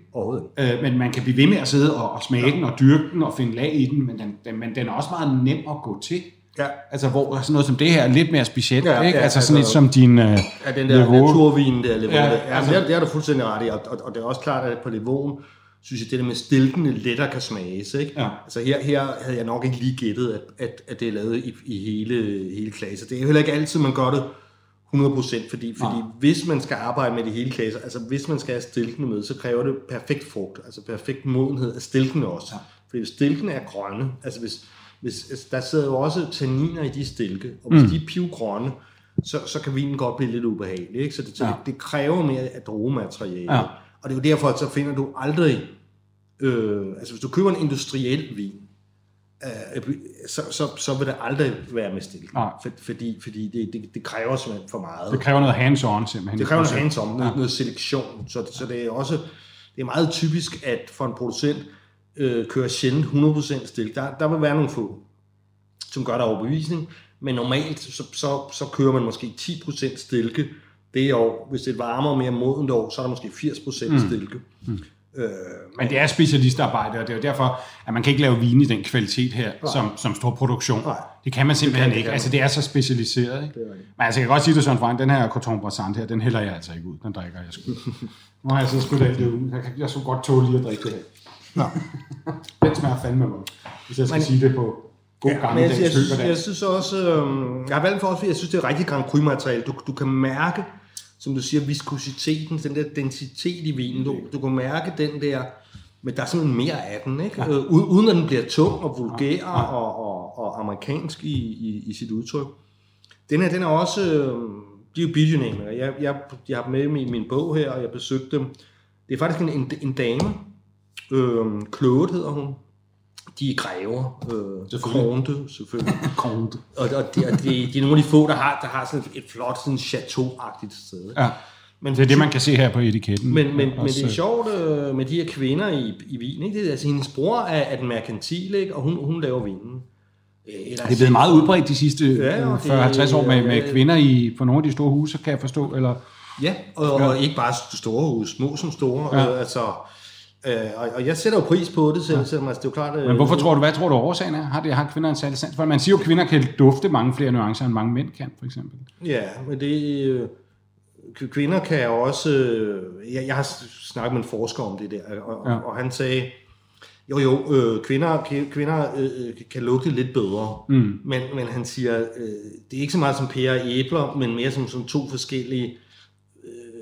øh, men man kan blive ved med at sidde og, og smage ja. den og dyrke den og finde lag i den, men den, den, men den er også meget nem at gå til. Ja. Altså, hvor sådan noget som det her er lidt mere specielt, ja, ikke? Ja, altså, sådan altså, lidt som din... Uh, ja, den der niveau. naturvin der, Levon. Ja, ja, altså, det, det er du fuldstændig ret i, og, og, og, det er også klart, at på Levon, synes jeg, det der med stilkene lettere kan smages, ikke? Ja. Altså, her, her havde jeg nok ikke lige gættet, at, at, at det er lavet i, i hele, hele klasse. Det er jo heller ikke altid, man gør det 100%, fordi, fordi ja. hvis man skal arbejde med de hele klasser, altså hvis man skal have stilkene med, så kræver det perfekt frugt, altså perfekt modenhed af stilkene også. Ja. Fordi hvis stilkene er grønne, altså hvis, hvis altså der sidder jo også tanniner i de stilke, og hvis mm. de er pivgrønne, så, så kan vinen godt blive lidt ubehagelig. Ikke? Så, det, ja. det, det kræver mere af drogemateriale. Ja. Og det er jo derfor, at så finder du aldrig, øh, altså hvis du køber en industriel vin, øh, så, så, så vil det aldrig være med stilke. For, fordi, fordi det, det, det kræver simpelthen for meget. Det kræver noget hands-on simpelthen. Det kræver noget hands-on, noget, ja. noget selektion. Så, så det er også det er meget typisk, at for en producent øh, kører sjældent 100% stilke. Der, der vil være nogle få, som gør der overbevisning, men normalt så, så, så kører man måske 10% stilke det år. Hvis det er varmere og mere modent år, så er der måske 80% mm. stilke. Mm. Øh, men det er specialistarbejde, og det er jo derfor, at man kan ikke lave vin i den kvalitet her, som, som stor produktion. Nej. Det kan man simpelthen det kan, ikke. Altså, det er så specialiseret. Ikke? Det Men altså, jeg kan godt sige det sådan, Frank, den her Coton Brassant her, den hælder jeg altså ikke ud. Den drikker jeg sgu. Nu har jeg så skudt alt det ud. Jeg, jeg så godt tåle lige at drikke det her. Nå. den smager fandme godt, hvis jeg skal men, sige det på god ja, gang. Jeg, jeg, synes, jeg synes også, øh, jeg har valgt for også, fordi jeg synes, det er rigtig Grand Cru materiale. Du, du kan mærke, som du siger, viskositeten, den der densitet i vinen. Du, du kan mærke den der, men der er simpelthen mere af den, ikke? Ja. Øh, uden at den bliver tung og vulgær ja. Ja. Og, og, og amerikansk i, i, i sit udtryk. Den her, den er også, øh, de er jo bidjonæmer. Jeg, jeg, jeg har med i min bog her, og jeg besøgte dem. Det er faktisk en, en, en dame, øh, Claude hedder hun, de er grever, øh, selvfølgelig. Kronte, selvfølgelig. Kronte. Og, og, de, og de, de, er nogle af de få, der har, der har sådan et flot sådan chateau-agtigt sted. Ja. Men, det er det, man kan se her på etiketten. Men, men, men det er sjovt øh, med de her kvinder i, i Wien. Ikke? Det er, altså, hendes bror er, er den merkantil, ikke? og hun, hun laver vinen. Øh, eller det er blevet meget udbredt de sidste ja, 40-50 år med, med kvinder i, på nogle af de store huse, kan jeg forstå. Eller? Ja, og, og ikke bare store huse, små som store. Ja. Øh, altså, Øh, og, og jeg sætter jo pris på det, selv, ja. selvom altså, det er jo klart... Men hvorfor tror du, hvad tror du årsagen er? Har, det, har kvinder en særlig sans? For man siger jo, at kvinder kan dufte mange flere nuancer, end mange mænd kan, for eksempel. Ja, men det... Øh, kvinder kan også... Øh, jeg, jeg har snakket med en forsker om det der, og, ja. og han sagde, jo jo, øh, kvinder, kvinder øh, øh, kan lugte lidt bedre, mm. men, men han siger, øh, det er ikke så meget som pære og æbler, men mere som, som to forskellige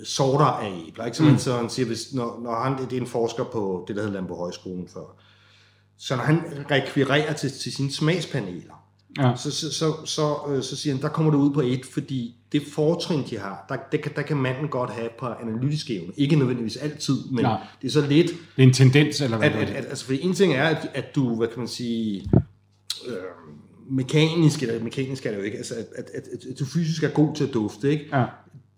sorter af æbler. Ikke? Så, mm. så han siger, hvis, når, når han, det er en forsker på det, der hedder Lambo Højskolen før, så når han rekvirerer til, til sine smagspaneler, ja. så, så, så, så, øh, så siger han, der kommer det ud på et, fordi det fortrin, de har, der, kan, der kan manden godt have på analytisk evne. Ikke nødvendigvis altid, men ja. det er så lidt... Det er en tendens, eller hvad at, at, at, altså, for en ting er, at, at du, hvad kan man sige... Øh, mekanisk, eller mekanisk er det jo ikke, altså at, at, at, at du fysisk er god til at dufte, ikke? Ja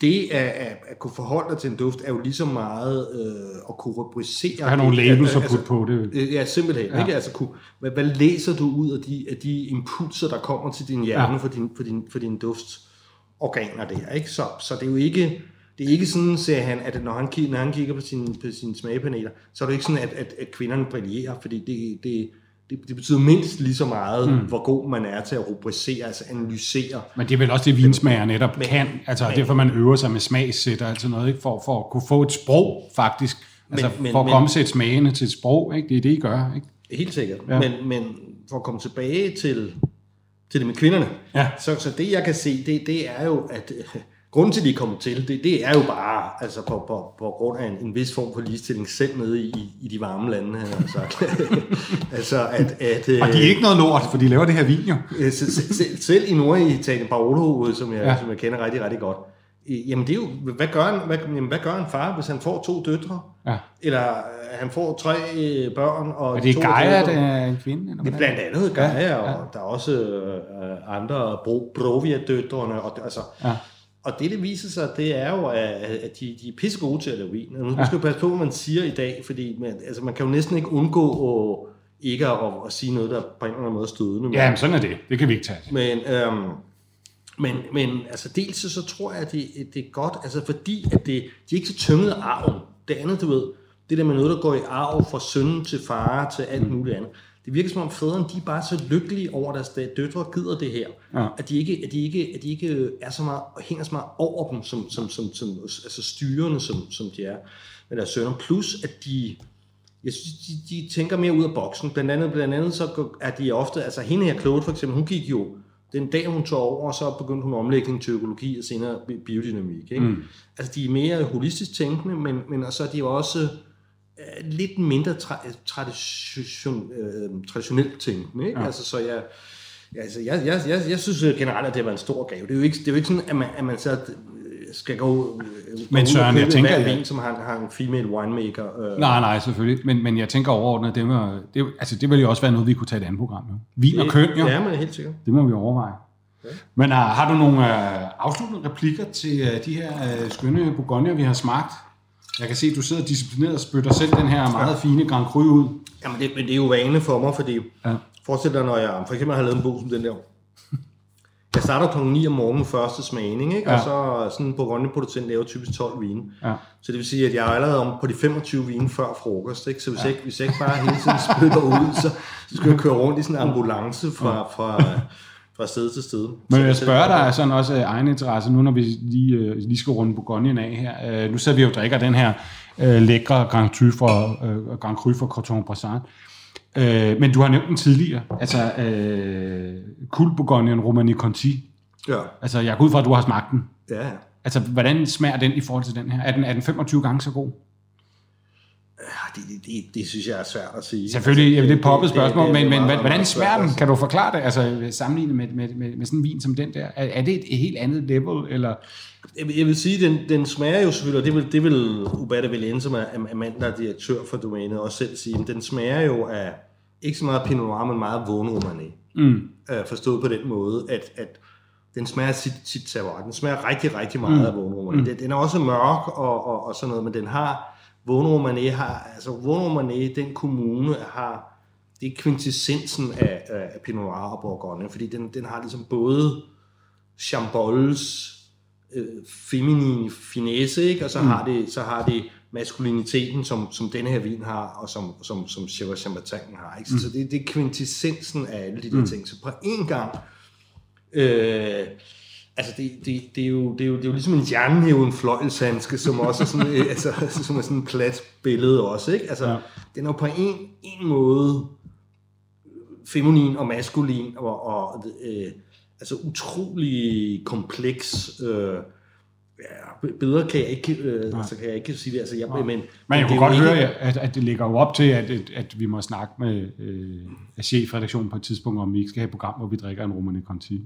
det at, at, at kunne forholde dig til en duft, er jo lige så meget øh, at kunne rubricere... Have nogle labels at putte altså, på det. Øh, ja, simpelthen. Ja. Ikke? Altså, kunne, hvad, hvad læser du ud af de, af de impulser, der kommer til din hjerne ja. for, din, for, din, for din duftorganer der? Ikke? Så, så det er jo ikke... Det er ikke sådan, siger han, at når han, når han kigger på sine, på sine smagepaneler, så er det ikke sådan, at, at, at kvinderne brillerer, fordi det, det, det, det betyder mindst lige så meget, mm. hvor god man er til at rubricere, altså analysere. Men det er vel også det, vinsmager netop men, kan. Altså men, derfor man øver sig med smagssætter, altså noget, ikke? For, for at kunne få et sprog, faktisk. Altså men, for at komme sætte smagene til et sprog, ikke? Det er det, I gør, ikke? Helt sikkert. Ja. Men, men for at komme tilbage til til det med kvinderne. Ja. Så, så det, jeg kan se, det, det er jo, at øh, grunden til, at de er kommet til, det, det er jo bare altså på, på, på grund af en, en vis form for ligestilling selv nede i, i de varme lande. Her, altså, altså at, at, og de er ikke noget lort, for de laver det her vin jo. selv, selv, selv i Norditalien, Barolo, som jeg, ja. som jeg kender rigtig, rigtig godt, Jamen det er jo, hvad gør en, hvad, jamen, hvad gør en far, hvis han får to døtre? Ja. Eller øh, han får tre øh, børn og Er det to Gaia, der er en kvinde? Eller det er blandt andet Gaia, ja, ja. og der er også øh, andre Bro, Brovia-døtrene. Og, altså, ja. Og det, det viser sig, det er jo, at, de, de er pisse gode til at lave vin. Nu skal ja. passe på, hvad man siger i dag, fordi man, altså, man kan jo næsten ikke undgå at, ikke at, at sige noget, der på en eller anden måde stødende. Ja, men sådan er det. Det kan vi ikke tage. Men... Øhm, men, men altså dels så, så tror jeg, at det, det er godt, altså fordi at det, de er ikke så tynget af arven. Det andet, du ved, det der med noget, der går i arv fra søn til far til alt muligt andet. Det virker som om fædrene, de er bare så lykkelige over, at deres døtre gider det her. Ja. At, de ikke, at, de ikke, at de ikke er så meget, hænger så meget over dem, som, som, som, som altså styrende, som, som de er med deres sønner. Plus, at de, jeg synes, de, de tænker mere ud af boksen. Blandt andet, blandt andet så er de ofte, altså hende her Claude for eksempel, hun gik jo den dag, hun tog over, så begyndte hun omlægning til økologi og senere biodynamik. Ikke? Mm. Altså, de er mere holistisk tænkende, men, men så er de også uh, lidt mindre tra- tradition, uh, traditionelt tænkende. Ikke? Ja. Altså, så jeg, altså, jeg, jeg, jeg, jeg synes generelt, at det var en stor gave. Det er jo ikke, det er jo ikke sådan, at man, at man så skal gå, øh, men Søren, jeg tænker, hver vin, som har, har en female winemaker. Øh. Nej, nej, selvfølgelig. Men, men jeg tænker overordnet, det, må, det, altså, det vil jo også være noget, vi kunne tage et andet program. Jo. Vin og køn, jo. Ja, men helt sikkert. Det må vi overveje. Ja. Men har, har du nogle uh, afsluttende replikker til uh, de her uh, skønne Bourgogne, vi har smagt? Jeg kan se, at du sidder disciplineret og spytter selv den her meget fine Grand Cru ud. Jamen, det, men det er jo vane for mig, fordi ja. forestil dig, når jeg for eksempel har lavet en bog som den der, jeg starter kl. 9 om morgenen første smagning, ikke? Ja. og så sådan en Bourgogne-producent laver typisk 12 vine. Ja. Så det vil sige, at jeg er allerede om på de 25 vine før frokost. Ikke? Så hvis, ja. jeg, hvis jeg ikke bare hele tiden spytter ud, så, så skal jeg køre rundt i sådan en ambulance fra, fra, fra sted til sted. Men jeg spørger dig sådan også egen interesse, nu når vi lige, øh, lige skal runde Bourgogne af her. Øh, nu ser vi jo drikker den her øh, lækre Grand Cru fra, øh, Grand Cru fra Coton Brassard. Øh, men du har nævnt den tidligere, altså øh, Bourgogne Romani Conti. Ja. Altså, jeg går ud fra, at du har smagt den. Ja. Altså, hvordan smager den i forhold til den her? Er den, er den 25 gange så god? Det, det, det, det synes jeg er svært at sige. Selvfølgelig, altså, det er et poppet spørgsmål, det, det, det, men, men hvordan smager den? Kan du forklare det? Altså, sammenlignet med, med, med, med sådan en vin som den der. Er, er det et, helt andet level, eller... Jeg, jeg vil sige, den, den smager jo selvfølgelig, og det vil, det vil Ubata Velen, som er, er mand, der er direktør for domænet, også selv sige, men den smager jo af ikke så meget Pinot Noir, men meget Vaughn Romanée. Mm. Øh, forstået på den måde, at, at den smager sit, sit terroir. Den smager rigtig, rigtig meget mm. af Vaughn Romanée. Mm. Den, den er også mørk og, og, og sådan noget, men den har, Romanée har, altså Romanée, den kommune har, det er kvintessensen af, af Pinot Noir og Bourgogne, fordi den, den har ligesom både Chambols øh, feminine finesse, ikke? og så, mm. har det, så har det maskuliniteten, som, som denne her vin har, og som, som, som Cheval Chambertin har. Ikke? Så, mm. så det, det er kvintessensen af alle de der mm. ting. Så på en gang, øh, altså det, det, det, er jo, det, er jo, det er jo ligesom en jernhæven fløjelshandske, som også er sådan, øh, altså, som er sådan en plat billede også. Ikke? Altså, ja. Den er jo på en, en måde feminin og maskulin, og, og øh, altså utrolig kompleks øh, Ja, bedre kan jeg ikke, øh, altså kan jeg ikke sige det. Altså, jeg, men, men, men jeg kunne godt ikke... høre, at, at det ligger jo op til, at, at, at vi må snakke med øh, chefredaktionen på et tidspunkt, om vi ikke skal have et program, hvor vi drikker en Romane Conti.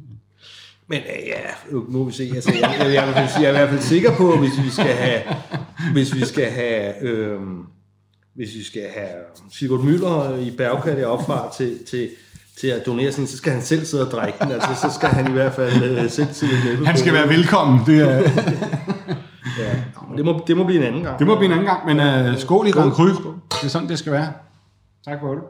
Men øh, ja, må vi se. Altså, jeg, jeg, jeg, jeg, jeg er i hvert fald sikker på, hvis vi skal have, hvis vi skal have, øh, hvis vi skal have Sigurd Møller i Bergkær deroppe fra til, til til at donere sådan, så skal han selv sidde og drikke den. Altså, så skal han i hvert fald uh, selv sidde med. Han skal være velkommen. Det er... ja, det må, det må blive en anden gang. Det må blive en anden gang, men uh, skål i Grand Cru. Det er sådan, det skal være. Tak for det.